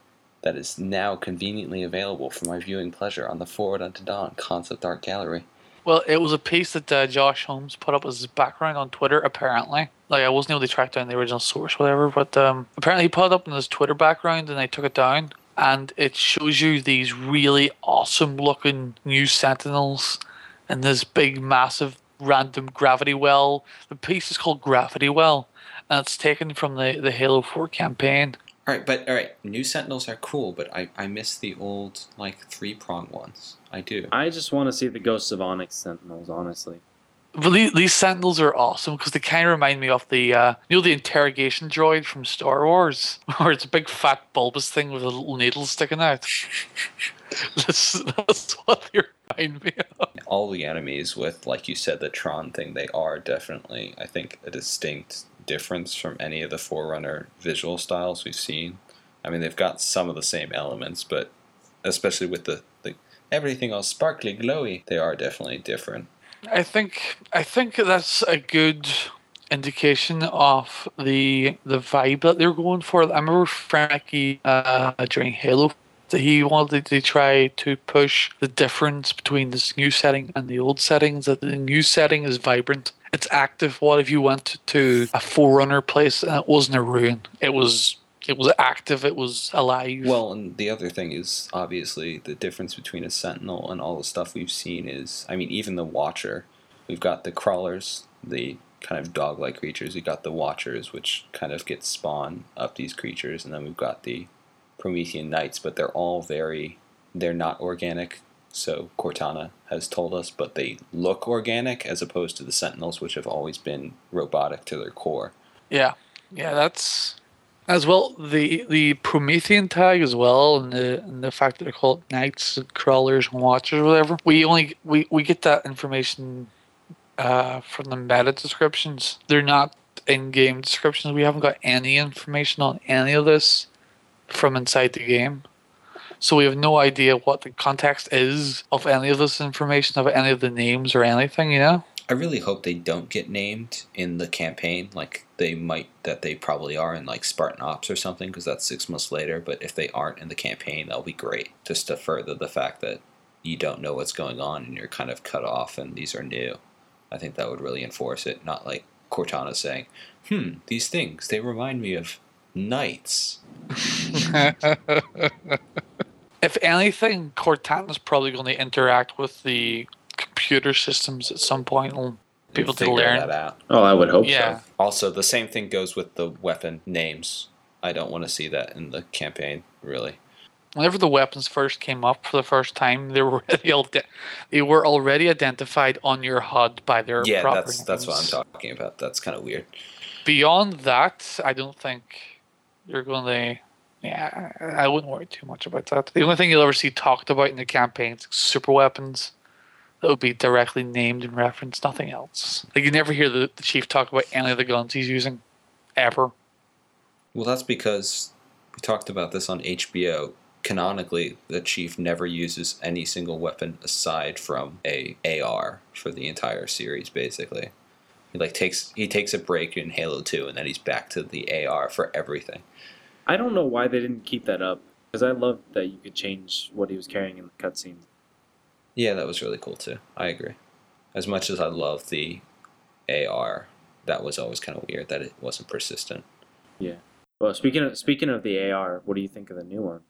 that is now conveniently available for my viewing pleasure on the Forward Unto Dawn concept art gallery? Well, it was a piece that uh, Josh Holmes put up as his background on Twitter, apparently. Like, I wasn't able to track down the original source, whatever, but um, apparently he put it up in his Twitter background and they took it down. And it shows you these really awesome looking new sentinels and this big, massive, random gravity well. The piece is called Gravity Well, and it's taken from the, the Halo 4 campaign. All right, but all right, new Sentinels are cool, but I, I miss the old like three prong ones. I do. I just want to see the Ghosts of Onyx Sentinels, honestly. But these, these sentinels are awesome because they kind of remind me of the uh, you know the interrogation droid from Star Wars, where it's a big fat bulbous thing with a little needle sticking out. that's, that's what they remind me of. All the enemies with, like you said, the Tron thing, they are definitely, I think, a distinct difference from any of the Forerunner visual styles we've seen. I mean, they've got some of the same elements, but especially with the, the everything all sparkly, glowy, they are definitely different. I think I think that's a good indication of the the vibe that they're going for. I remember Frankie uh, during Halo that he wanted to try to push the difference between this new setting and the old settings. That the new setting is vibrant, it's active. What if you went to a Forerunner place and it wasn't a ruin? It was it was active. It was alive. Well, and the other thing is obviously the difference between a Sentinel and all the stuff we've seen is, I mean, even the Watcher. We've got the crawlers, the kind of dog-like creatures. We've got the Watchers, which kind of get spawn up these creatures, and then we've got the Promethean Knights. But they're all very, they're not organic. So Cortana has told us, but they look organic as opposed to the Sentinels, which have always been robotic to their core. Yeah, yeah, that's as well the the Promethean tag as well, and the and the fact that they're called knights, crawlers, and watchers, whatever. We only we we get that information uh, from the meta descriptions. They're not in-game descriptions. We haven't got any information on any of this from inside the game. So we have no idea what the context is of any of this information, of any of the names or anything, you know? I really hope they don't get named in the campaign, like they might, that they probably are in like Spartan Ops or something, because that's six months later. But if they aren't in the campaign, that'll be great, just to further the fact that you don't know what's going on and you're kind of cut off and these are new. I think that would really enforce it, not like Cortana saying, hmm, these things, they remind me of knights. if anything, Cortana's probably going to interact with the computer systems at some point. and People to learn. that out. Oh, I would hope Yeah. so. Also, the same thing goes with the weapon names. I don't want to see that in the campaign, really. Whenever the weapons first came up for the first time, they were already they were already identified on your HUD by their Yeah, proper that's that's what I'm talking about. That's kind of weird. Beyond that, I don't think you're going to. Yeah, I wouldn't worry too much about that. The only thing you'll ever see talked about in the campaign is super weapons that would be directly named and referenced, nothing else. Like you never hear the, the chief talk about any of the guns he's using, ever. Well, that's because we talked about this on HBO. Canonically, the chief never uses any single weapon aside from a AR for the entire series. Basically, he like takes he takes a break in Halo Two, and then he's back to the AR for everything. I don't know why they didn't keep that up because I loved that you could change what he was carrying in the cutscene. Yeah, that was really cool too. I agree. As much as I love the AR, that was always kind of weird that it wasn't persistent. Yeah. Well, speaking of speaking of the AR, what do you think of the new one?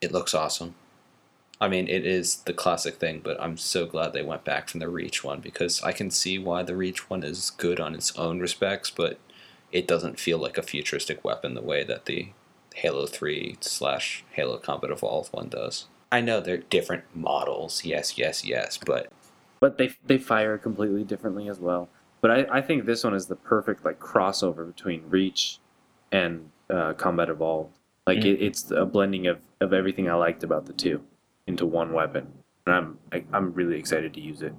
It looks awesome. I mean, it is the classic thing, but I'm so glad they went back from the Reach one because I can see why the Reach one is good on its own respects, but it doesn't feel like a futuristic weapon the way that the Halo 3 slash Halo Combat Evolved one does. I know they're different models, yes, yes, yes, but But they they fire completely differently as well. But I, I think this one is the perfect like crossover between Reach and uh, Combat Evolved. Like Mm. it, it's a blending of, of everything I liked about the two into one weapon, and I'm I, I'm really excited to use it.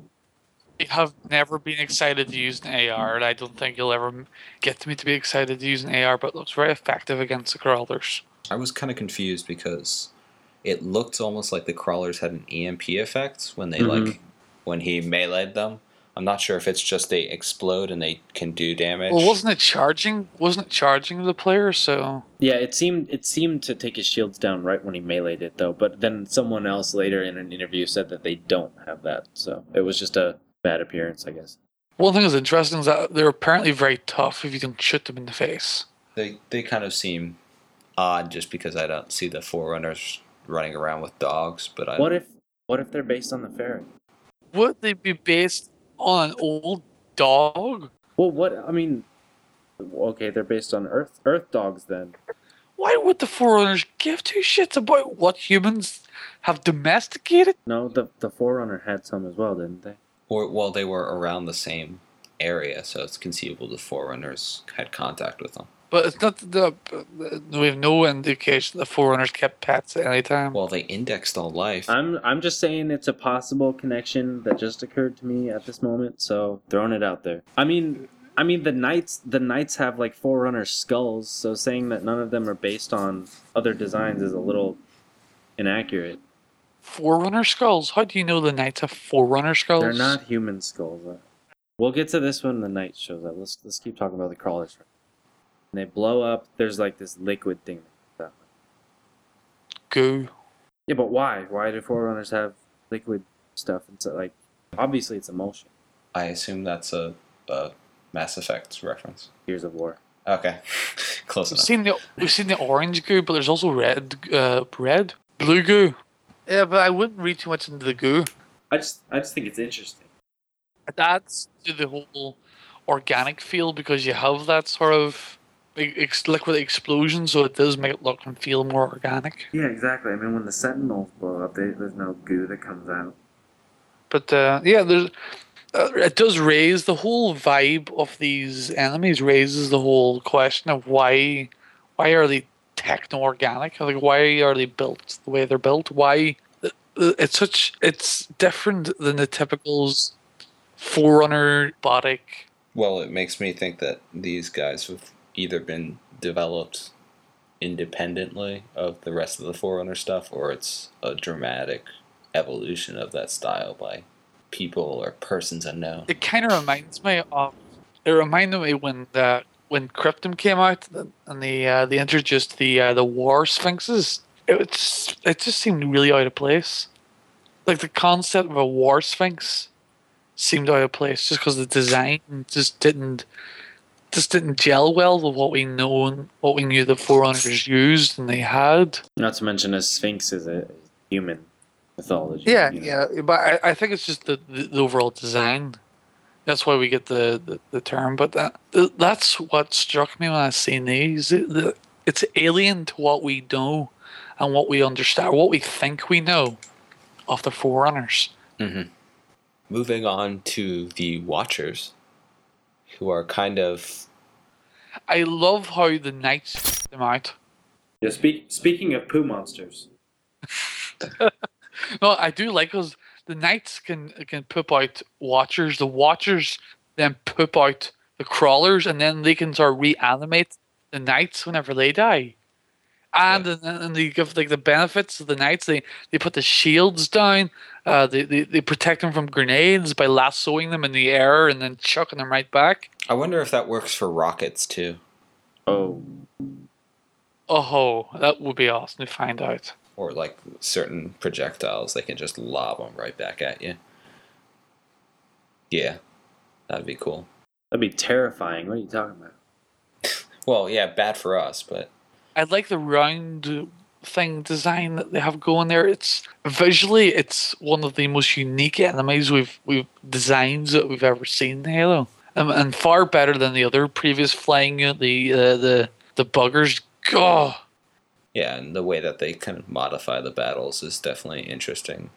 I have never been excited to use an AR, and I don't think you'll ever m- get me to be excited to use an AR, but it looks very effective against the crawlers. I was kind of confused because it looked almost like the crawlers had an EMP effect when they Mhm. like when he meleeed them. I'm not sure if it's just they explode and they can do damage. Well, wasn't it charging? Wasn't it charging the player? So Yeah, it seemed it seemed to take his shields down right when he meleeed it though. But then someone else later in an interview said that they don't have that, so it was just a bad appearance, I guess. one thing that's interesting is that they're apparently very tough if you don't shoot them in the face. they they kind of seem odd just because I don't see the forerunners running around with dogs. But I What if what if they're based on the ferret? Would they be based on an old dog? Well, what I mean, okay, they're based on Earth Earth dogs then. Why would the Forerunners give two shits about what humans have domesticated? No, the the Forerunner had some as well, didn't they? Or well they were around the same area, so it's conceivable the forerunners had contact with them. But it's not the. We have no indication the Forerunners kept pets at any time. Well, they indexed all life. I'm I'm just saying it's a possible connection that just occurred to me at this moment, so throwing it out there. I mean, I mean the knights the knights have like Forerunner skulls, so saying that none of them are based on other designs is a little inaccurate. Forerunner skulls? How do you know the Knights have Forerunner skulls? They're not human skulls. We'll get to this when the knight shows up. Let's let's keep talking about the crawlers. And they blow up. There's like this liquid thing. That Goo. Yeah, but why? Why do Forerunners have liquid stuff? It's like obviously it's Imulsion. I assume that's a, a Mass Effect reference. Gears of War. Okay, close We've enough. seen the we've seen the orange goo, but there's also red, uh, red, blue goo. Yeah, but I wouldn't read too much into the goo. I just I just think it's interesting. It adds to the whole organic feel because you have that sort of ex- liquid explosion, so it does make it look and feel more organic. Yeah, exactly. I mean, when the Sentinels blow up, they, there's no goo that comes out. But uh, yeah, there's. Uh, it does raise the whole vibe of these enemies. Raises the whole question of why, why are they techno organic? Like why are they built the way they're built? Why uh, it's such it's different than the typical forerunner robotic Well, it makes me think that these guys have either been developed independently of the rest of the Forerunner stuff, or it's a dramatic evolution of that style by people or persons unknown. It kind of reminds me of. It reminded me when the when Cryptum came out and they uh, they introduced the uh, the War Sphinxes. It was it just seemed really out of place. Like the concept of a War Sphinx seemed out of place just because the design just didn't just didn't gel well with what we know and what we knew the Forerunners used and they had. Not to mention a sphinx is a human mythology. Yeah, you know. yeah, but I, I think it's just the, the, the overall design. That's why we get the, the, the term. But that that's what struck me when I seen these. It, the, it's alien to what we know and what we understand, what we think we know of the Forerunners. Mm-hmm. Moving on to the Watchers, who are kind of I love how the knights them out. Yeah, speak, speaking of poo monsters, No, I do like because the knights can can poop out watchers. The watchers then poop out the crawlers, and then they can sort of reanimate the knights whenever they die. And and, and they give like the benefits of the knights. They they put the shields down. Uh, they, they they protect them from grenades by lassoing them in the air and then chucking them right back. I wonder if that works for rockets too, oh, Oh, that would be awesome to find out. Or like certain projectiles, they can just lob them right back at you. Yeah, that'd be cool. that'd be terrifying. What are you talking about? Well, yeah, bad for us, but I like the round thing design that they have going there. It's visually, it's one of the most unique enemies we've we've designs that we've ever seen in Halo, um, and far better than the other previous flying unit, the uh, the the buggers. God, yeah, and the way that they kind of modify the battles is definitely interesting.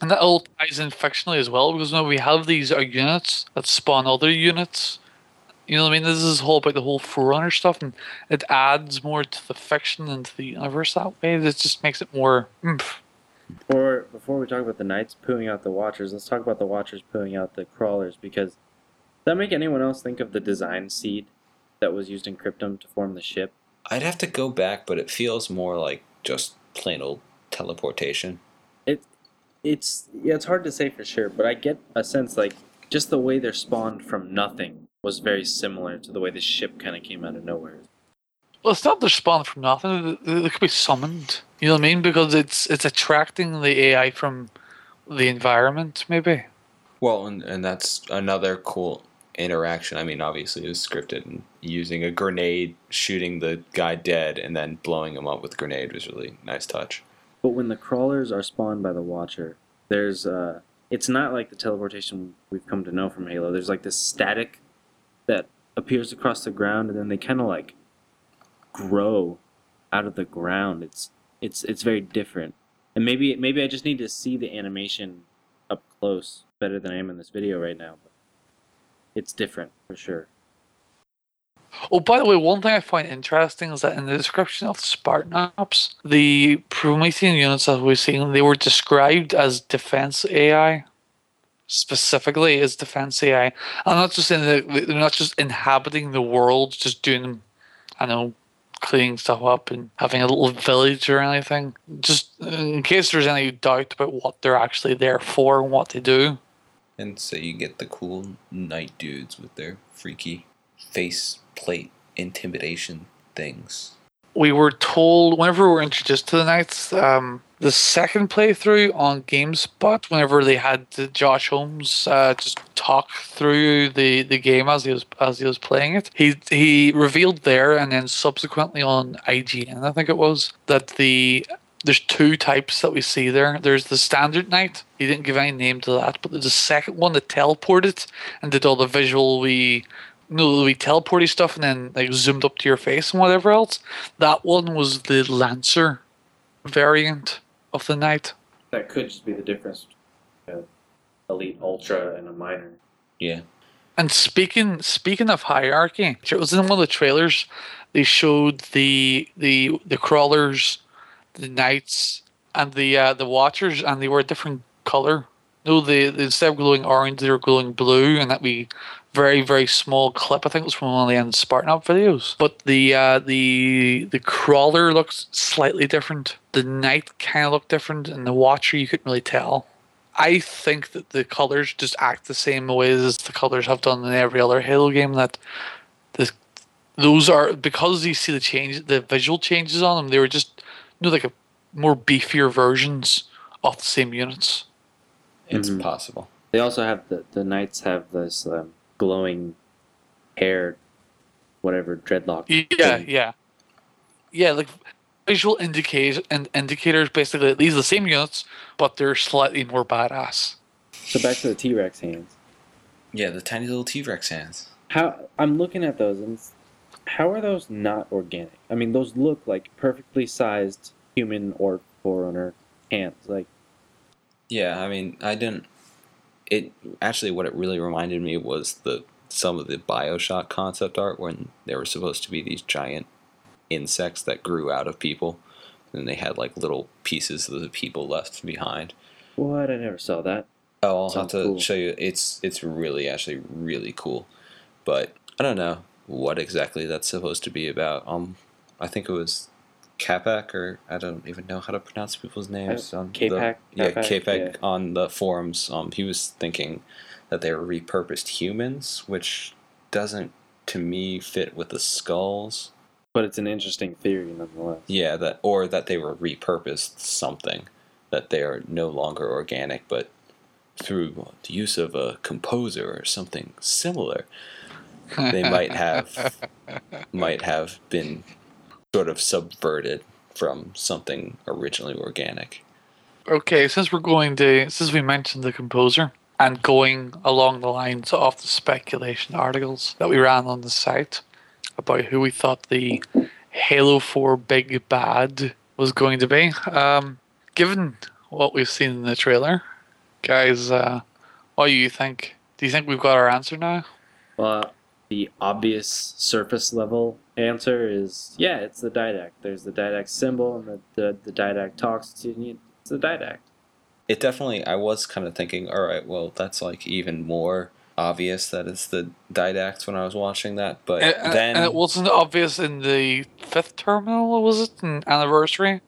and that all ties in fictionally as well because now we have these uh, units that spawn other units. You know what I mean? This is whole about the whole Forerunner stuff, and it adds more to the fiction and to the universe that way. It just makes it more. oomph. Before before we talk about the knights pooing out the watchers, let's talk about the watchers pooing out the crawlers because does that make anyone else think of the design seed that was used in Cryptum to form the ship? I'd have to go back, but it feels more like just plain old teleportation. It, It's yeah, it's hard to say for sure, but I get a sense like just the way they're spawned from nothing was very similar to the way the ship kind of came out of nowhere. Well, it's not they're spawned from nothing. They, they could be summoned. You know what I mean? Because it's it's attracting the AI from the environment, maybe. Well, and, and that's another cool interaction. I mean, obviously it was scripted, and using a grenade, shooting the guy dead, and then blowing him up with grenade was really nice touch. But when the crawlers are spawned by the Watcher, there's uh it's not like the teleportation we've come to know from Halo. There's like this static that appears across the ground and then they kind of like grow out of the ground. It's it's it's very different. And maybe maybe I just need to see the animation up close better than I am in this video right now. But it's different for sure. Oh, by the way, one thing I find interesting is that in the description of Spartan Ops, the Promethean units that we've seen, they were described as defense AI. Specifically as defense AI. I'm not just saying that they're not just inhabiting the world, just doing, I know, cleaning stuff up and having a little village or anything. Just in case there's any doubt about what they're actually there for and what they do. And so you get the cool knight dudes with their freaky face plate intimidation things. we were told whenever we were introduced to the Knights, um, the second playthrough on GameSpot, whenever they had Josh Holmes uh, just talk through the, the game as he was as he was playing it, he he revealed there and then subsequently on IGN, I think it was that the there's two types that we see there. There's the standard knight. He didn't give any name to that, but there's a second one that teleported and did all the visual we no, we teleporty stuff and then like zoomed up to your face and whatever else. That one was the Lancer variant of the knight. That could just be the difference between uh, elite ultra and a minor. Yeah. And speaking speaking of hierarchy, it was in one of the trailers. They showed the the the crawlers, the knights, and the uh, the watchers, and they were a different color. No, they, instead of glowing orange, they were glowing blue, and that we very very small clip. I think it was from one of the end Spartan Ops videos. But the uh, the the crawler looks slightly different. The knight kind of looked different, and the watcher you couldn't really tell. I think that the colors just act the same way as the colors have done in every other Halo game. That the those are because you see the change, the visual changes on them. They were just you know like a more beefier versions of the same units. It's Mhm. possible. They also have the the knights have this um, glowing hair, whatever dreadlock. Yeah, thing. yeah, yeah. Like visual indicators and indicators. Basically, these are the same units, but they're slightly more badass. So back to the T Rex hands. Yeah, the tiny little T Rex hands. How I'm looking at those and it's- how are those not organic? I mean, those look like perfectly sized human or forerunner hands. Like, Yeah, I mean, I didn't. It actually, what it really reminded me was the some of the Bioshock concept art when there were supposed to be these giant insects that grew out of people, and they had like little pieces of the people left behind. what? I never saw that. Oh, I'll have to cool. show you. It's it's really actually really cool, but I don't know what exactly that's supposed to be about. Um, I think it was Capac, or I don't even know how to pronounce people's names. on the- Capac? yeah, Capac yeah. on the forums. Um, he was thinking that they were repurposed humans, which doesn't to me fit with the skulls. But it's an interesting theory nonetheless. Yeah, that or that they were repurposed something that they are no longer organic, but through the use of a composer or something similar, they might have might have been sort of subverted from something originally organic. Okay, since we're going to since we mentioned the composer and going along the lines of the speculation articles that we ran on the site about who we thought the Halo 4 big bad was going to be. Um, given what we've seen in the trailer, guys, uh, what do you think? Do you think we've got our answer now? Well, the obvious surface level answer is yeah, it's the didact. There's the didact symbol, and the, the, the didact talks to you. It's the didact. It definitely I was kind of thinking, all right, well that's like even more obvious that it's the Didact when I was watching that, but And, and- then and it wasn't obvious in the fifth terminal, was it? In Anniversary?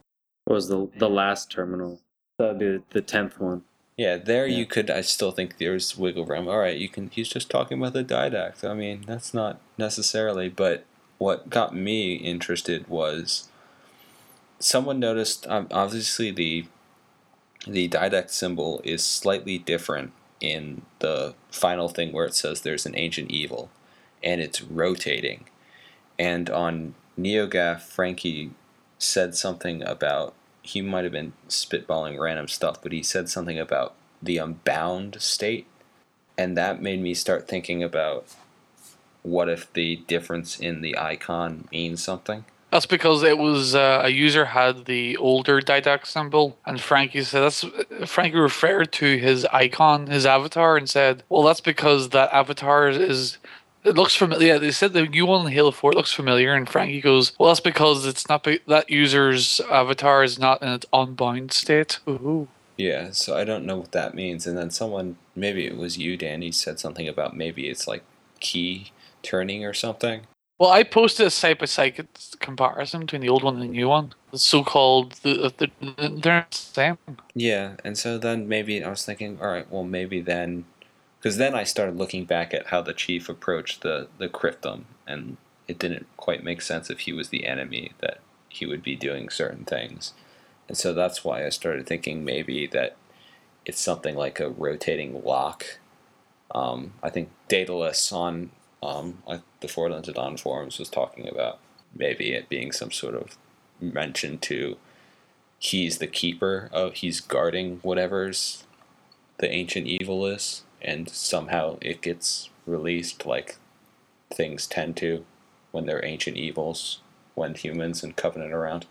What was the the last terminal? That'd be the tenth one. Yeah, there Yeah. you could. I still think there's wiggle room. All right, you can. He's just talking about the didact. I mean, that's not necessarily. But what got me interested was someone noticed. Um, obviously, the the didact symbol is slightly different in the final thing where it says there's an ancient evil, and it's rotating. And on NeoGaf, Frankie said something about he might have been spitballing random stuff, but he said something about the unbound state, and that made me start thinking about what if the difference in the icon means something. That's because it was uh, a user had the older didact symbol, and Frankie said that's Frankie referred to his icon, his avatar, and said, "Well, that's because that avatar is." It looks familiar. Yeah, they said the new one in Halo Four looks familiar, and Frankie goes, "Well, that's because it's not be- that user's avatar is not in its unbound state." Ooh. Yeah, so I don't know what that means. And then someone, maybe it was you, Danny, said something about maybe it's like key turning or something. Well, I posted a side by side comparison between the old one and the new one. The so-called the, the, the they're the same. Yeah, and so then maybe I was thinking, all right, well maybe then, because then I started looking back at how the chief approached the the cryptum, and it didn't quite make sense if he was the enemy that he would be doing certain things, and so that's why I started thinking maybe that it's something like a rotating lock. Um, I think Daedalus on um, like the Dawn forums was talking about maybe it being some sort of mention to he's the keeper of he's guarding whatever's the ancient evil is and somehow it gets released like things tend to when they're ancient evils when humans and covenant around.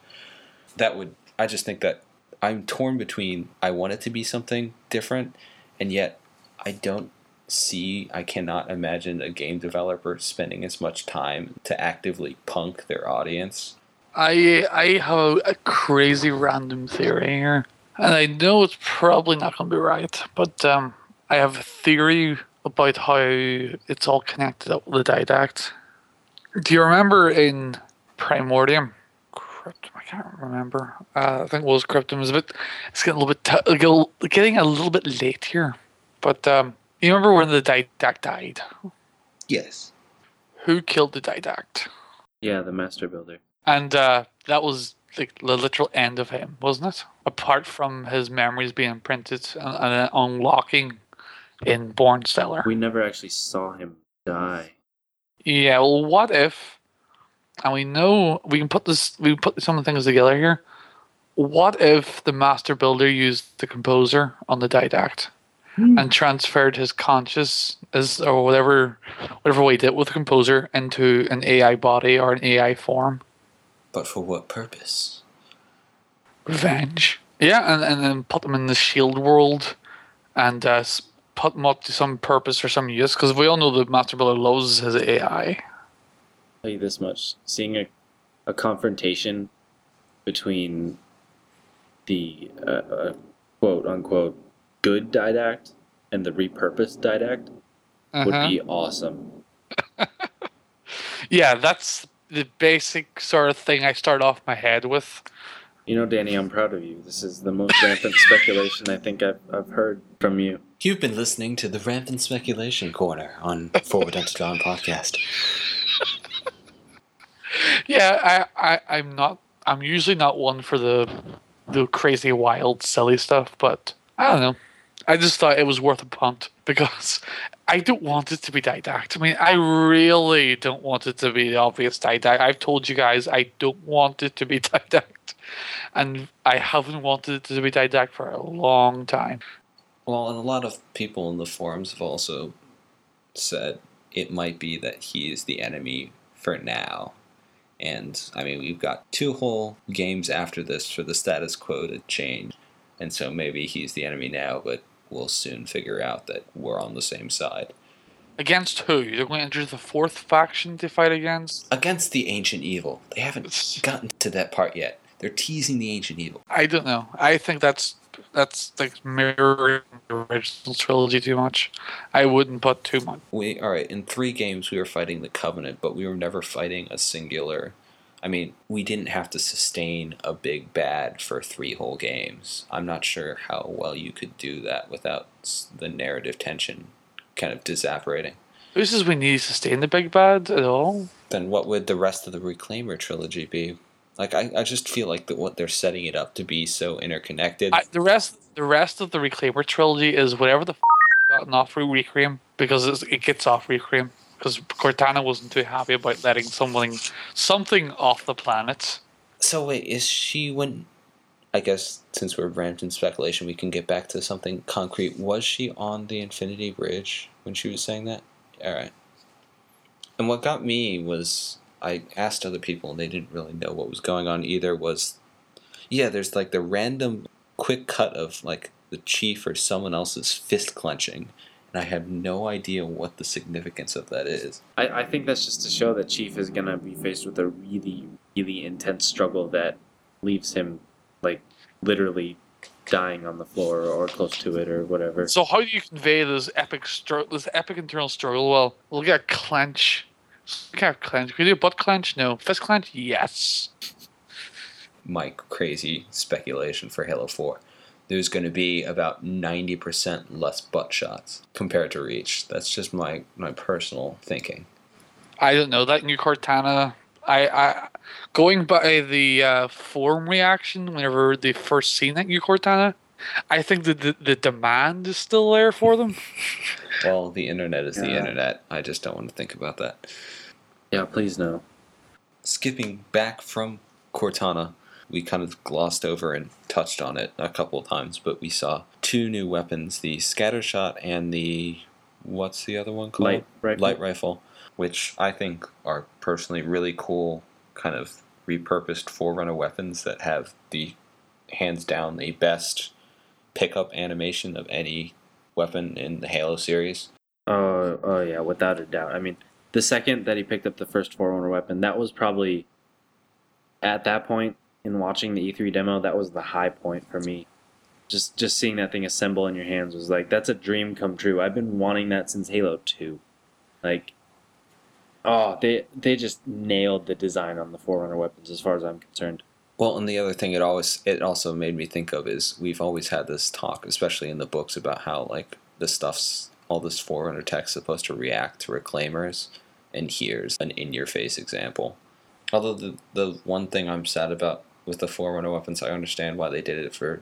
That would i just think that i'm torn between i want it to be something different and yet i don't see i cannot imagine a game developer spending as much time to actively punk their audience. I I have a, a crazy random theory here, and I know it's probably not going to be right, but um, I have a theory about how it's all connected up with the Didact. Do you remember in Primordium? Cryptum, I can't remember. Uh, I think it was Cryptum. It was a bit, it's getting a little bit, t- getting a little bit late here. But um, you remember when the Didact died? Yes. Who killed the Didact? Yeah, the Master Builder. And uh, that was like the literal end of him, wasn't it? Apart from his memories being printed and, and unlocking in Bornstellar. We never actually saw him die. Yeah, well, what if, and we know we can put this, we can put some of the things together here. What if the Master Builder used the Composer on the Didact and transferred his conscious, as or whatever, whatever way he did with the Composer into an AI body or an AI form? But for what purpose? Revenge. Yeah, and, and then put them in the Shield world, and uh, s- put them up to some purpose or some use. Because we all know that Master Builder loves his AI. tell you this much: seeing a, a confrontation between the uh, uh, quote unquote good didact and the repurposed didact would Uh-huh. be awesome. Yeah, that's the basic sort of thing I start off my head with. You know, Danny, I'm proud of you. This is the most rampant speculation I think I've, I've heard from you. You've been listening to the Rampant Speculation Corner on Forward Dawn podcast. Yeah, I, I, I'm not. I'm usually not one for the the crazy, wild, silly stuff, but I don't know. I just thought it was worth a punt because I don't want it to be didact. I mean, I really don't want it to be the obvious didact. I've told you guys I don't want it to be didact, and I haven't wanted it to be didact for a long time. Well, and a lot of people in the forums have also said it might be that he is the enemy for now. And I mean, we've got two whole games after this for the status quo to change. And so maybe he's the enemy now, but we'll soon figure out that we're on the same side. Against who? They're going to enter the fourth faction to fight against? Against the ancient evil. They haven't gotten to that part yet. They're teasing the ancient evil. I don't know. I think that's that's like mirroring the original trilogy too much. I wouldn't put too much. We all right. In three games, we were fighting the Covenant, but we were never fighting a singular. I mean, we didn't have to sustain a big bad for three whole games. I'm not sure how well you could do that without the narrative tension kind of disapparating. Who says we need to sustain the big bad at all? Then what would the rest of the Reclaimer trilogy be? Like, I, I just feel like that what they're setting it up to be so interconnected. I, the rest the rest of the Reclaimer trilogy is whatever the f- gotten off through Reclaim because it's, it gets off Reclaim because Cortana wasn't too happy about letting something something off the planet. So wait, is she when? I guess since we're ramped in speculation, we can get back to something concrete. Was she on the Infinity Bridge when she was saying that? All right. And what got me was I asked other people, and they didn't really know what was going on either. Was yeah, there's like the random quick cut of like the chief or someone else's fist clenching, and I have no idea what the significance of that is. I, I think that's just to show that Chief is gonna be faced with a really, really intense struggle that leaves him like literally dying on the floor or close to it or whatever. So how do you convey this epic str- this epic internal struggle? Well, look at clench. At clench. Can you do a butt clench? No. Fist clench? Yes. my crazy speculation for Halo 4. There's going to be about 90% less butt shots compared to Reach. That's just my, my personal thinking. I don't know that new Cortana. I, I going by the uh, forum reaction whenever they first seen that new Cortana, I think that the, the demand is still there for them. Well, the internet is the internet. I just don't want to think about that. Yeah, please no. Skipping back from Cortana, we kind of glossed over and touched on it a couple of times, but we saw two new weapons the scattershot and the. What's the other one called? Light rifle. light rifle, which I think are personally really cool, kind of repurposed Forerunner weapons that have the hands down the best pickup animation of any weapon in the Halo series. Oh, oh yeah, without a doubt. I mean, the second that he picked up the first Forerunner weapon, that was probably at that point in watching the E3 demo, that was the high point for me. just just seeing that thing assemble in your hands was like that's a dream come true. I've been wanting that since Halo Two. Like, oh, they they just nailed the design on the Forerunner weapons as far as I'm concerned. Well, and the other thing it always it also made me think of is we've always had this talk, especially in the books, about how like the stuff's all this Forerunner text supposed to react to reclaimers, and here's an in-your-face example. Although the the one thing I'm sad about with the Forerunner weapons, I understand why they did it for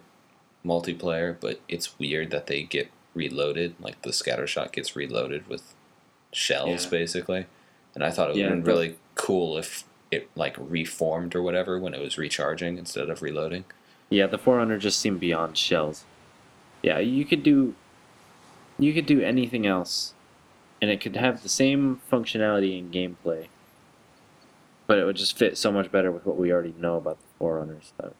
multiplayer, but it's weird that they get reloaded. Like the scatter shot gets reloaded with shells, Yeah. basically. And I thought it would Yeah, have been really cool if it like reformed or whatever when it was recharging instead of reloading. Yeah, the Forerunner just seemed beyond shells. Yeah, you could do you could do anything else and it could have the same functionality in gameplay. But it would just fit so much better with what we already know about the Forerunners. So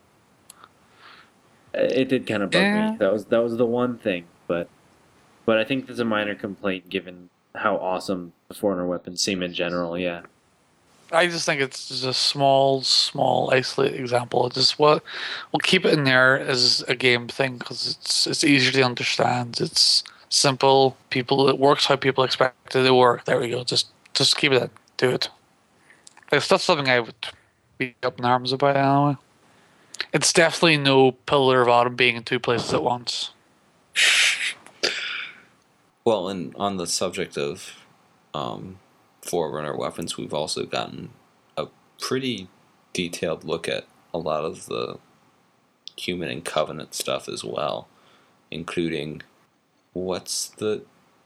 it did kind of bug Yeah. me. That was that was the one thing, but but I think there's a minor complaint given how awesome the Forerunner weapons seem in general, yeah. I just think it's just a small, small, isolated example. It's just what we'll keep it in there as a game thing because it's it's easier to understand. It's simple. People it works how people expect it to work. There we go. Just just keep it. Do it. Like, that's something I would be up in arms about anyway. It's definitely no pillar of autumn being in two places at once. Well, and on the subject of um, Forerunner weapons, we've also gotten a pretty detailed look at a lot of the human and covenant stuff as well, including what's the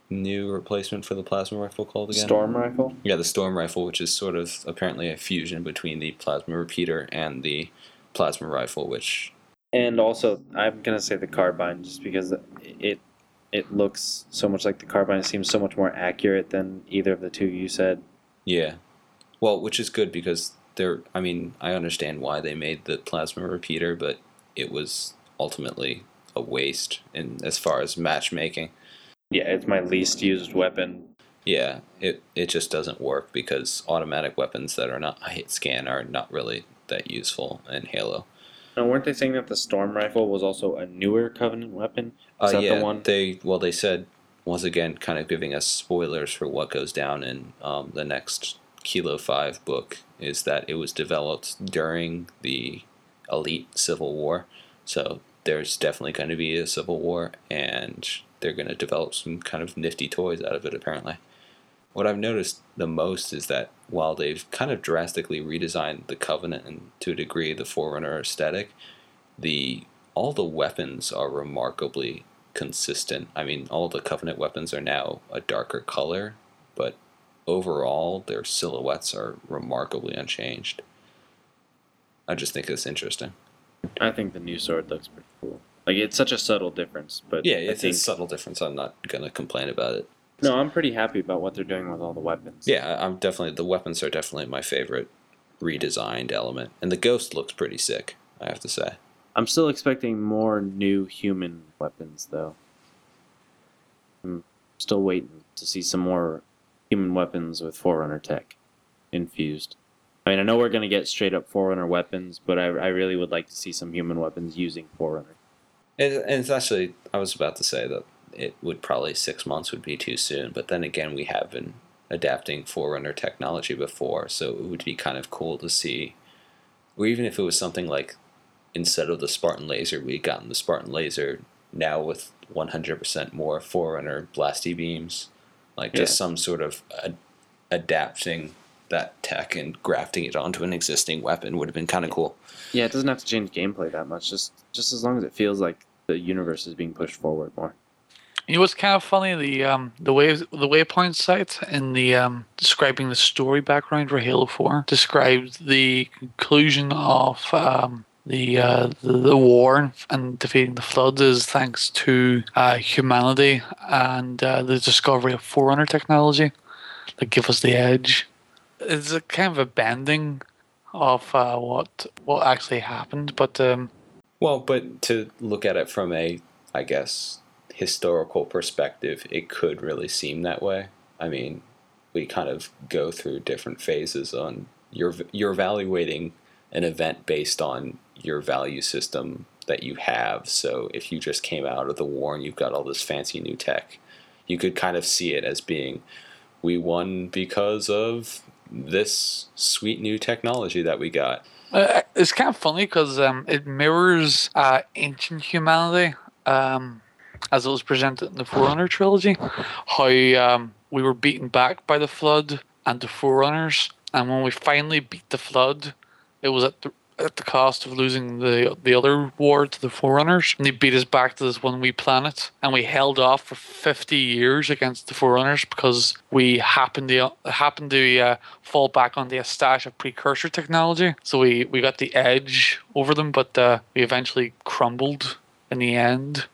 new replacement for the plasma rifle called again? Storm rifle? Yeah, the storm rifle, which is sort of apparently a fusion between the plasma repeater and the plasma rifle, which And also, I'm gonna say the carbine, just because it it looks so much like the carbine. It seems so much more accurate than either of the two you said. Yeah. Well, which is good because they're I mean, I understand why they made the plasma repeater, but it was ultimately a waste in as far as matchmaking. Yeah, it's my least used weapon. Yeah, it it just doesn't work because automatic weapons that are not hit scan are not really that useful in Halo. And weren't they saying that the storm rifle was also a newer Covenant weapon? Is Uh, that yeah, the one? they well they said once again kind of giving us spoilers for what goes down in um, the next Kilo Five book is that it was developed during the Elite Civil War, so there's definitely going to be a civil war, and they're going to develop some kind of nifty toys out of it apparently. What I've noticed the most is that while they've kind of drastically redesigned the Covenant and to a degree the Forerunner aesthetic, the all the weapons are remarkably consistent. I mean, all the Covenant weapons are now a darker color, but overall their silhouettes are remarkably unchanged. I just think it's interesting. I think the new sword looks pretty cool. Like it's such a subtle difference, but Yeah, it's think, a subtle difference. I'm not gonna complain about it. No, I'm pretty happy about what they're doing with all the weapons. Yeah, I'm definitely the weapons are definitely my favorite redesigned element, and the ghost looks pretty sick. I have to say. I'm still expecting more new human weapons, though. I'm still waiting to see some more human weapons with Forerunner tech infused. I mean, I know we're going to get straight up Forerunner weapons, but I, I really would like to see some human weapons using Forerunner. And, and it's actually, I was about to say that it would probably six months would be too soon, but then again, we have been adapting Forerunner technology before, so it would be kind of cool to see, or even if it was something like instead of the Spartan laser, we'd gotten the Spartan laser now with 100% more Forerunner blasty beams, like just some sort of ad- adapting that tech and grafting it onto an existing weapon would have been kind of cool. Yeah, it doesn't have to change gameplay that much. Just just as long as it feels like the universe is being pushed forward more. You know what's kind of funny? The um the way the waypoint site in the um describing the story background for Halo Four described the conclusion of um the uh the, the war and defeating the floods is thanks to uh, humanity and uh, the discovery of Forerunner technology that give us the edge. It's a kind of a bending of uh, what what actually happened, but um Well, but to look at it from a, I guess, historical perspective, it could really seem that way. I mean, we kind of go through different phases on you're you're evaluating an event based on your value system that you have. So if you just came out of the war and you've got all this fancy new tech, you could kind of see it as being we won because of this sweet new technology that we got. Uh, it's kind of funny because um, it mirrors uh, ancient humanity um, as it was presented in the Forerunner trilogy. How um, we were beaten back by the Flood and the Forerunners, and when we finally beat the Flood, it was at the at the cost of losing the the other war to the Forerunners, and they beat us back to this one wee planet, and we held off for fifty years against the Forerunners because we happened to happened to uh, fall back on the stash of precursor technology. So we we got the edge over them, but uh, we eventually crumbled in the end.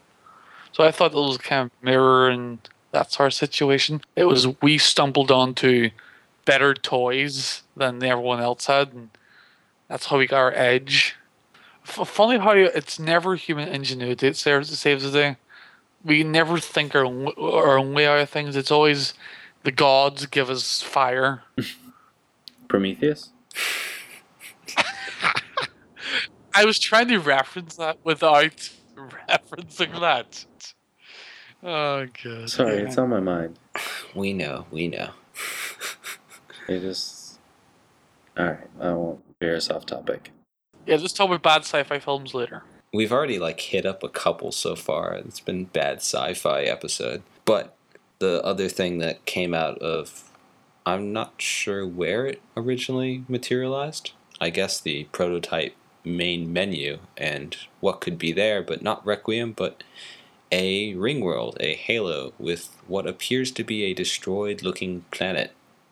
So I thought it was kind of mirroring that sort of situation. It was we stumbled onto better toys than everyone else had, and that's how we got our edge. F- funny how it's never human ingenuity that saves, saves the day. We never think our own, our own way out of things. It's always the gods give us fire. Prometheus. I was trying to reference that without referencing that. Oh god. Sorry, it's on my mind. We know, we know. It just. All right, I won't veer us off topic. Yeah, just talk about bad sci-fi films later. We've already like hit up a couple so far. It's been bad sci-fi episode. But the other thing that came out of I'm not sure where it originally materialized. I guess the prototype main menu and what could be there, but not Requiem, but a ring world, a halo with what appears to be a destroyed looking planet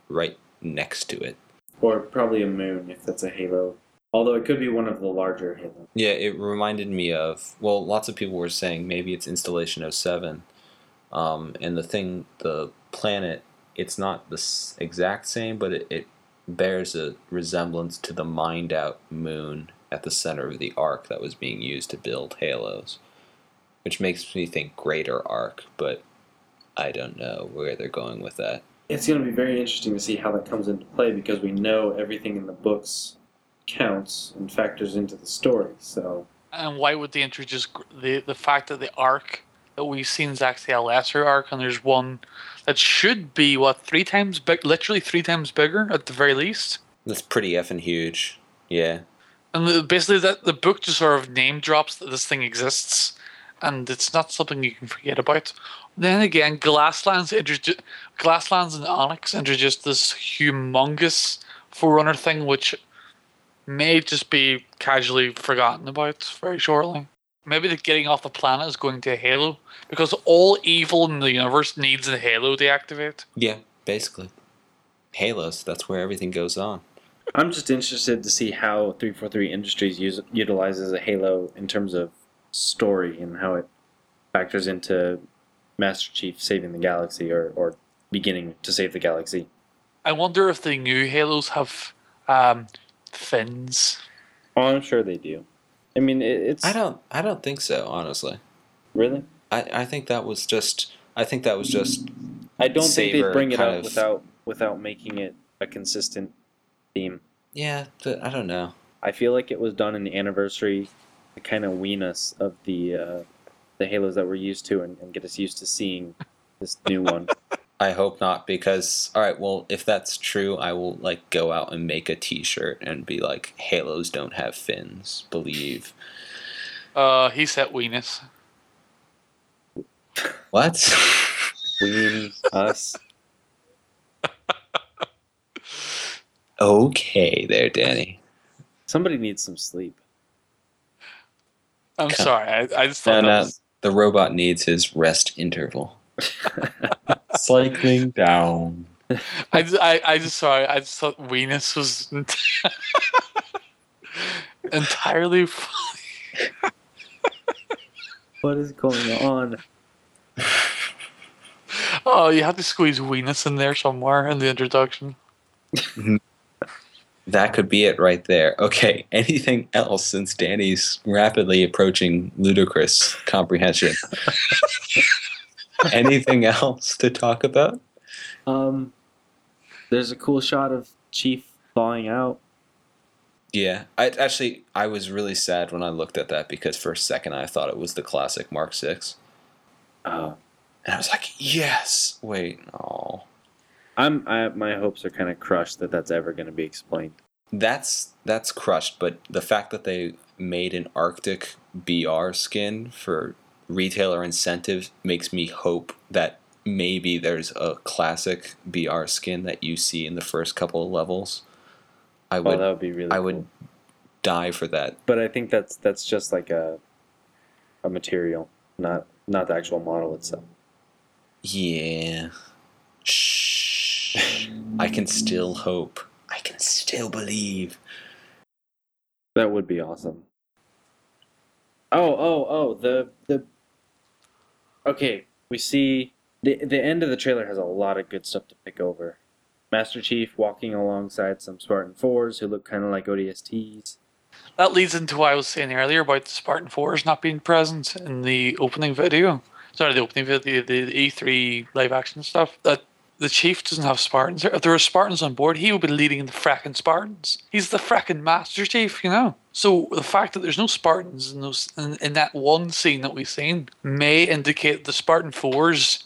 right next to it. Or probably a moon if that's a halo. Although it could be one of the larger halos. Yeah, it reminded me of well, lots of people were saying maybe it's Installation 07. Um, and the thing, the planet, it's not the exact same, but it, it bears a resemblance to the mined out moon at the center of the ark that was being used to build halos, which makes me think greater ark, but I don't know where they're going with that. It's going to be very interesting to see how that comes into play because we know everything in the books counts and factors into the story. So And why would they introduce the the fact that the ark that we've seen is actually a lesser ark, and there's one that should be what three times big, literally three times bigger at the very least. That's pretty effing huge. Yeah. And the, basically, that the book just sort of name drops that this thing exists, and it's not something you can forget about. Then again, Glasslands introduced Glasslands and Onyx introduced this humongous Forerunner thing, which may just be casually forgotten about very shortly. Maybe the getting off the planet is going to Halo because all evil in the universe needs a Halo to activate. Yeah, basically. Halos, that's where everything goes on. I'm just interested to see how 343 Industries use, utilizes a halo in terms of story and how it factors into Master Chief saving the galaxy or, or beginning to save the galaxy. I wonder if the new Halos have um, fins. Oh, I'm sure they do. I mean, it, it's I don't I don't think so, honestly. really. I, I think that was just I think that was just I don't think Savor they bring it kind up of- without without making it a consistent theme. yeah, but I don't know. I feel like it was done in the anniversary to kind of wean us of the uh, the halos that we're used to and, and get us used to seeing this new one. I hope not because all right, well, if that's true, I will like go out and make a t-shirt and be like Halos don't have fins, believe. Uh, he said weenus. What? Wean us. okay there, Danny. Somebody needs some sleep. I'm Come- sorry. I, I just No, thought that no. was, The robot needs his rest interval. Cycling down. I, just- I, I just sorry. I just thought weenus was entirely. funny. What is going on? Oh, you have to squeeze weenus in there somewhere in the introduction. Mm-hmm. That could be it right there. Okay, anything else since Danny's rapidly approaching ludicrous comprehension? anything else to talk about? Um, there's a cool shot of Chief falling out. Yeah, I actually I was really sad when I looked at that because for a second I thought it was the classic Mark Six, Uh, and I was like, yes. Wait, no. I'm I, my hopes are kind of crushed that that's ever going to be explained. That's that's crushed, but the fact that they made an Arctic BR skin for retailer incentives makes me hope that maybe there's a classic BR skin that you see in the first couple of levels. I would, Oh, would that would be really. I cool. would die for that. But I think that's that's just like a a material, not not the actual model itself. Yeah. Shh. I can still hope. I can still believe. That would be awesome. Oh, oh, oh, the the Okay, we see the the end of the trailer has a lot of good stuff to pick over. Master Chief walking alongside some Spartan 4s who look kind of like ODSTs. That leads into what I was saying earlier about the Spartan 4s not being present in the opening video. Sorry, the opening video, the, the E3 live action stuff. That the Chief doesn't have Spartans. If there are Spartans on board, he would be leading the fracking Spartans. He's the fracking Master Chief, you know? So the fact that there's no Spartans in, those, in, in that one scene that we've seen may indicate the Spartan 4s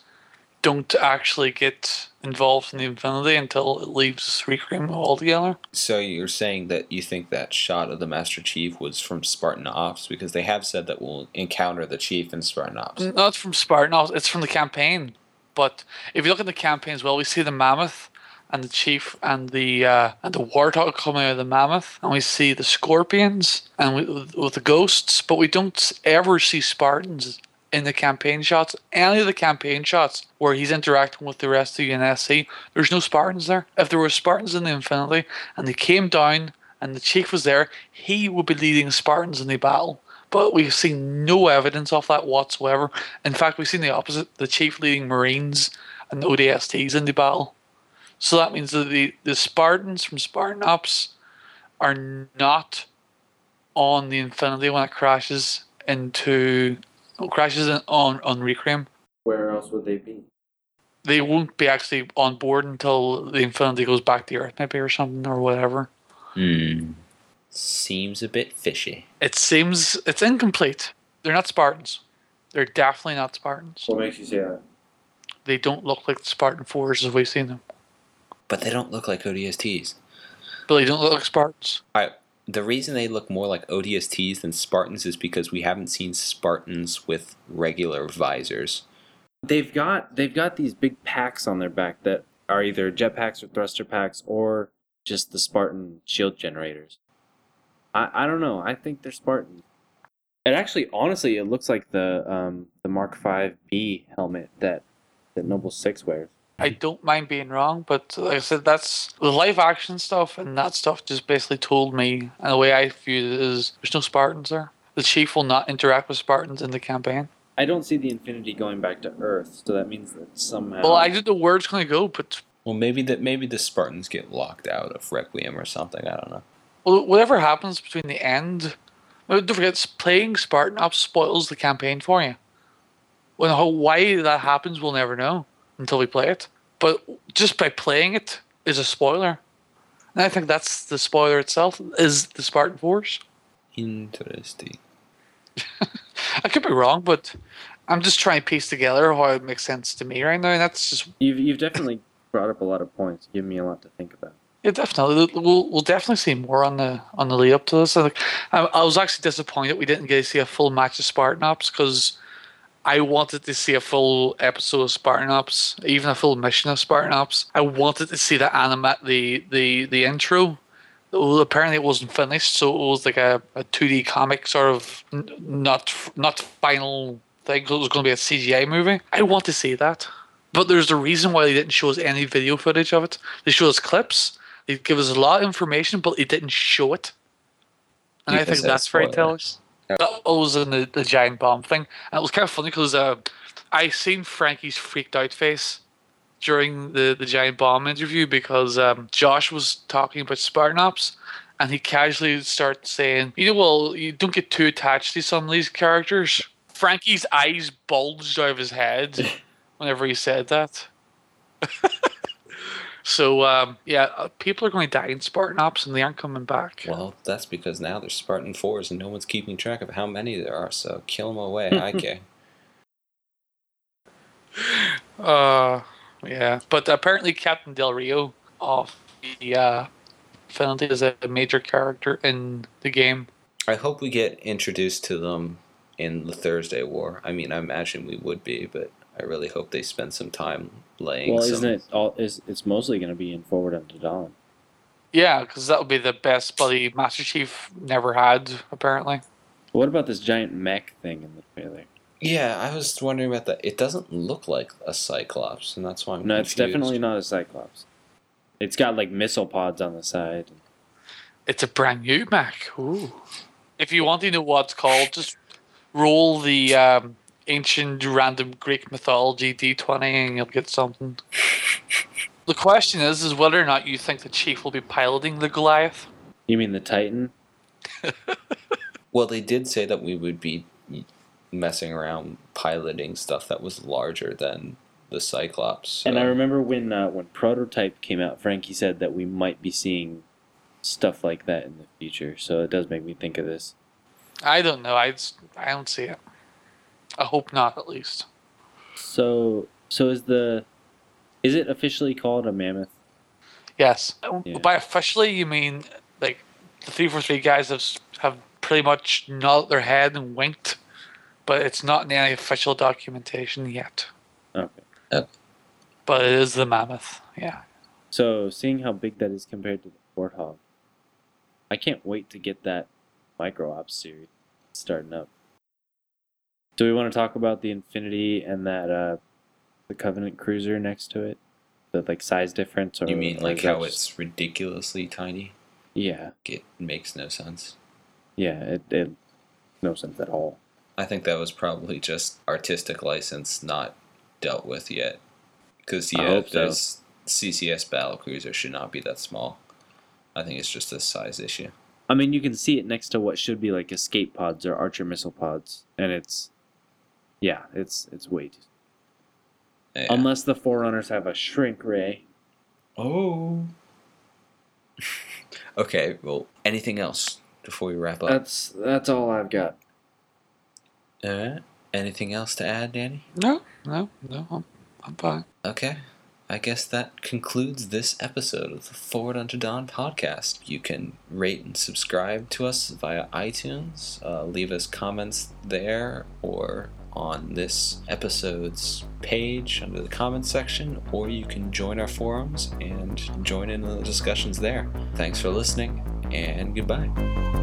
don't actually get involved in the Infinity until it leaves Requiem altogether. So you're saying that you think that shot of the Master Chief was from Spartan Ops because they have said that we'll encounter the Chief in Spartan Ops. No, it's from Spartan. Ops. it's from the campaign. But if you look at the campaign as well, we see the mammoth and the chief and the uh, and the warthog coming out of the mammoth, and we see the scorpions and we, with, the ghosts, but we don't ever see Spartans in the campaign shots. Any of the campaign shots where he's interacting with the rest of the UNSC, there's no Spartans there. If there were Spartans in the Infinity and they came down and the chief was there, he would be leading Spartans in the battle. But we've seen no evidence of that whatsoever. In fact, we've seen the opposite the chief leading Marines and the ODSTs in the battle. So that means that the, the Spartans from Spartan Ops are not on the Infinity when it crashes into crashes in, on on Requiem. Where else would they be? They won't be actually on board until the Infinity goes back to Earth, maybe or something or whatever. Hmm. Seems a bit fishy. It seems it's incomplete. They're not Spartans. They're definitely not Spartans. What makes you say that? They don't look like the Spartan Fours as we've seen them. But they don't look like ODSTs. But they don't look like Spartans. The reason they look more like ODSTs than Spartans is because we haven't seen Spartans with regular visors. They've got they've got these big packs on their back that are either jetpacks or thruster packs or just the Spartan shield generators. I, I don't know. I think they're Spartans. It actually, honestly, it looks like the um, the Mark V B helmet that that Noble Six wears. I don't mind being wrong, but like I said, that's the live action stuff, and that stuff just basically told me, and the way I viewed it is there's no Spartans there. The chief will not interact with Spartans in the campaign. I don't see the Infinity going back to Earth, so that means that somehow. Well, I did the word's where it's going to go, but Well, maybe that maybe the Spartans get locked out of Requiem or something. I don't know. Well, whatever happens between the end, don't forget, playing Spartan Ops spoils the campaign for you. When how why that happens, we'll never know until we play it. But just by playing it is a spoiler, and I think that's the spoiler itself is the Spartan Fours. Interesting. I could be wrong, but I'm just trying to piece together how it makes sense to me right now. And that's just you've you've definitely brought up a lot of points, given me a lot to think about. Yeah, definitely. We'll we'll definitely see more on the on the lead up to this. I, I was actually disappointed we didn't get to see a full match of Spartan Ops because I wanted to see a full episode of Spartan Ops, even a full mission of Spartan Ops. I wanted to see the animate the the the intro. Well, apparently it wasn't finished, so it was like a, a 2D comic sort of n- not not final thing. It was going to be a CGI movie. I want to see that, but there's a reason why they didn't show us any video footage of it. They showed us clips. They give us a lot of information, but it didn't show it. And I think that's very telling. That was in the, the giant bomb thing. And it was kind of funny because uh, I seen Frankie's freaked out face during the, the giant bomb interview because um, Josh was talking about Spartan Ops and he casually started saying, you know, well, you don't get too attached to some of these characters. Frankie's eyes bulged out of his head whenever he said that. So um, yeah, uh, people are going to die in Spartan Ops, and they aren't coming back. Well, that's because now there's Spartan 4s and no one's keeping track of how many there are, so kill them away, IK. Uh, yeah, but apparently Captain Del Rio off the uh, Finland is a major character in the game. I hope we get introduced to them in the Thursday War. I mean, I imagine we would be, but I really hope they spend some time laying Well, some... isn't it all? Is it's mostly going to be in Forward Unto Dawn? Yeah, because that would be the best buddy Master Chief never had, apparently. What about this giant mech thing in the trailer? Yeah, I was wondering about that. It doesn't look like a Cyclops, and that's why I'm No, it's definitely not a Cyclops. It's got like missile pods on the side. It's a brand new mech. Ooh. If you want to know what it's called, just roll the um, ancient random Greek mythology d20 and you'll get something. the question is, is whether or not you think the chief will be piloting the Goliath. You mean the Titan? Well, they did say that we would be messing around piloting stuff that was larger than the Cyclops. so- And I remember when uh, when Prototype came out, Frankie said that we might be seeing stuff like that in the future. So it does make me think of this. I don't know. I, I don't see it. I hope not, at least. So so is the is it officially called a mammoth? Yes. Yeah. By officially, you mean like the three four three guys have have pretty much nodded their head and winked, but it's not in any official documentation yet. Okay. But it is the mammoth. Yeah. So seeing how big that is compared to the Warthog, I can't wait to get that micro ops series starting up. Do we want to talk about the Infinity and that uh the Covenant cruiser next to it? The like size difference or you mean like how just- it's ridiculously tiny? Yeah. It makes no sense. Yeah, it, it no sense at all. I think that was probably just artistic license not dealt with yet. Because yeah, hope so. CCS battle cruiser should not be that small. I think it's just a size issue. I mean, you can see it next to what should be like escape pods or archer missile pods, and it's, yeah, it's it's way too. Yeah. Unless the forerunners have a shrink ray. oh. okay. Well, anything else before we wrap up? That's that's all I've got. Uh, anything else to add, Danny? No, no, no. I'm, I'm fine. Okay. I guess that concludes this episode of the Forward Unto Dawn podcast. You can rate and subscribe to us via iTunes. Uh, leave us comments there or on this episode's page under the comments section, or you can join our forums and join in the discussions there. Thanks for listening, and goodbye.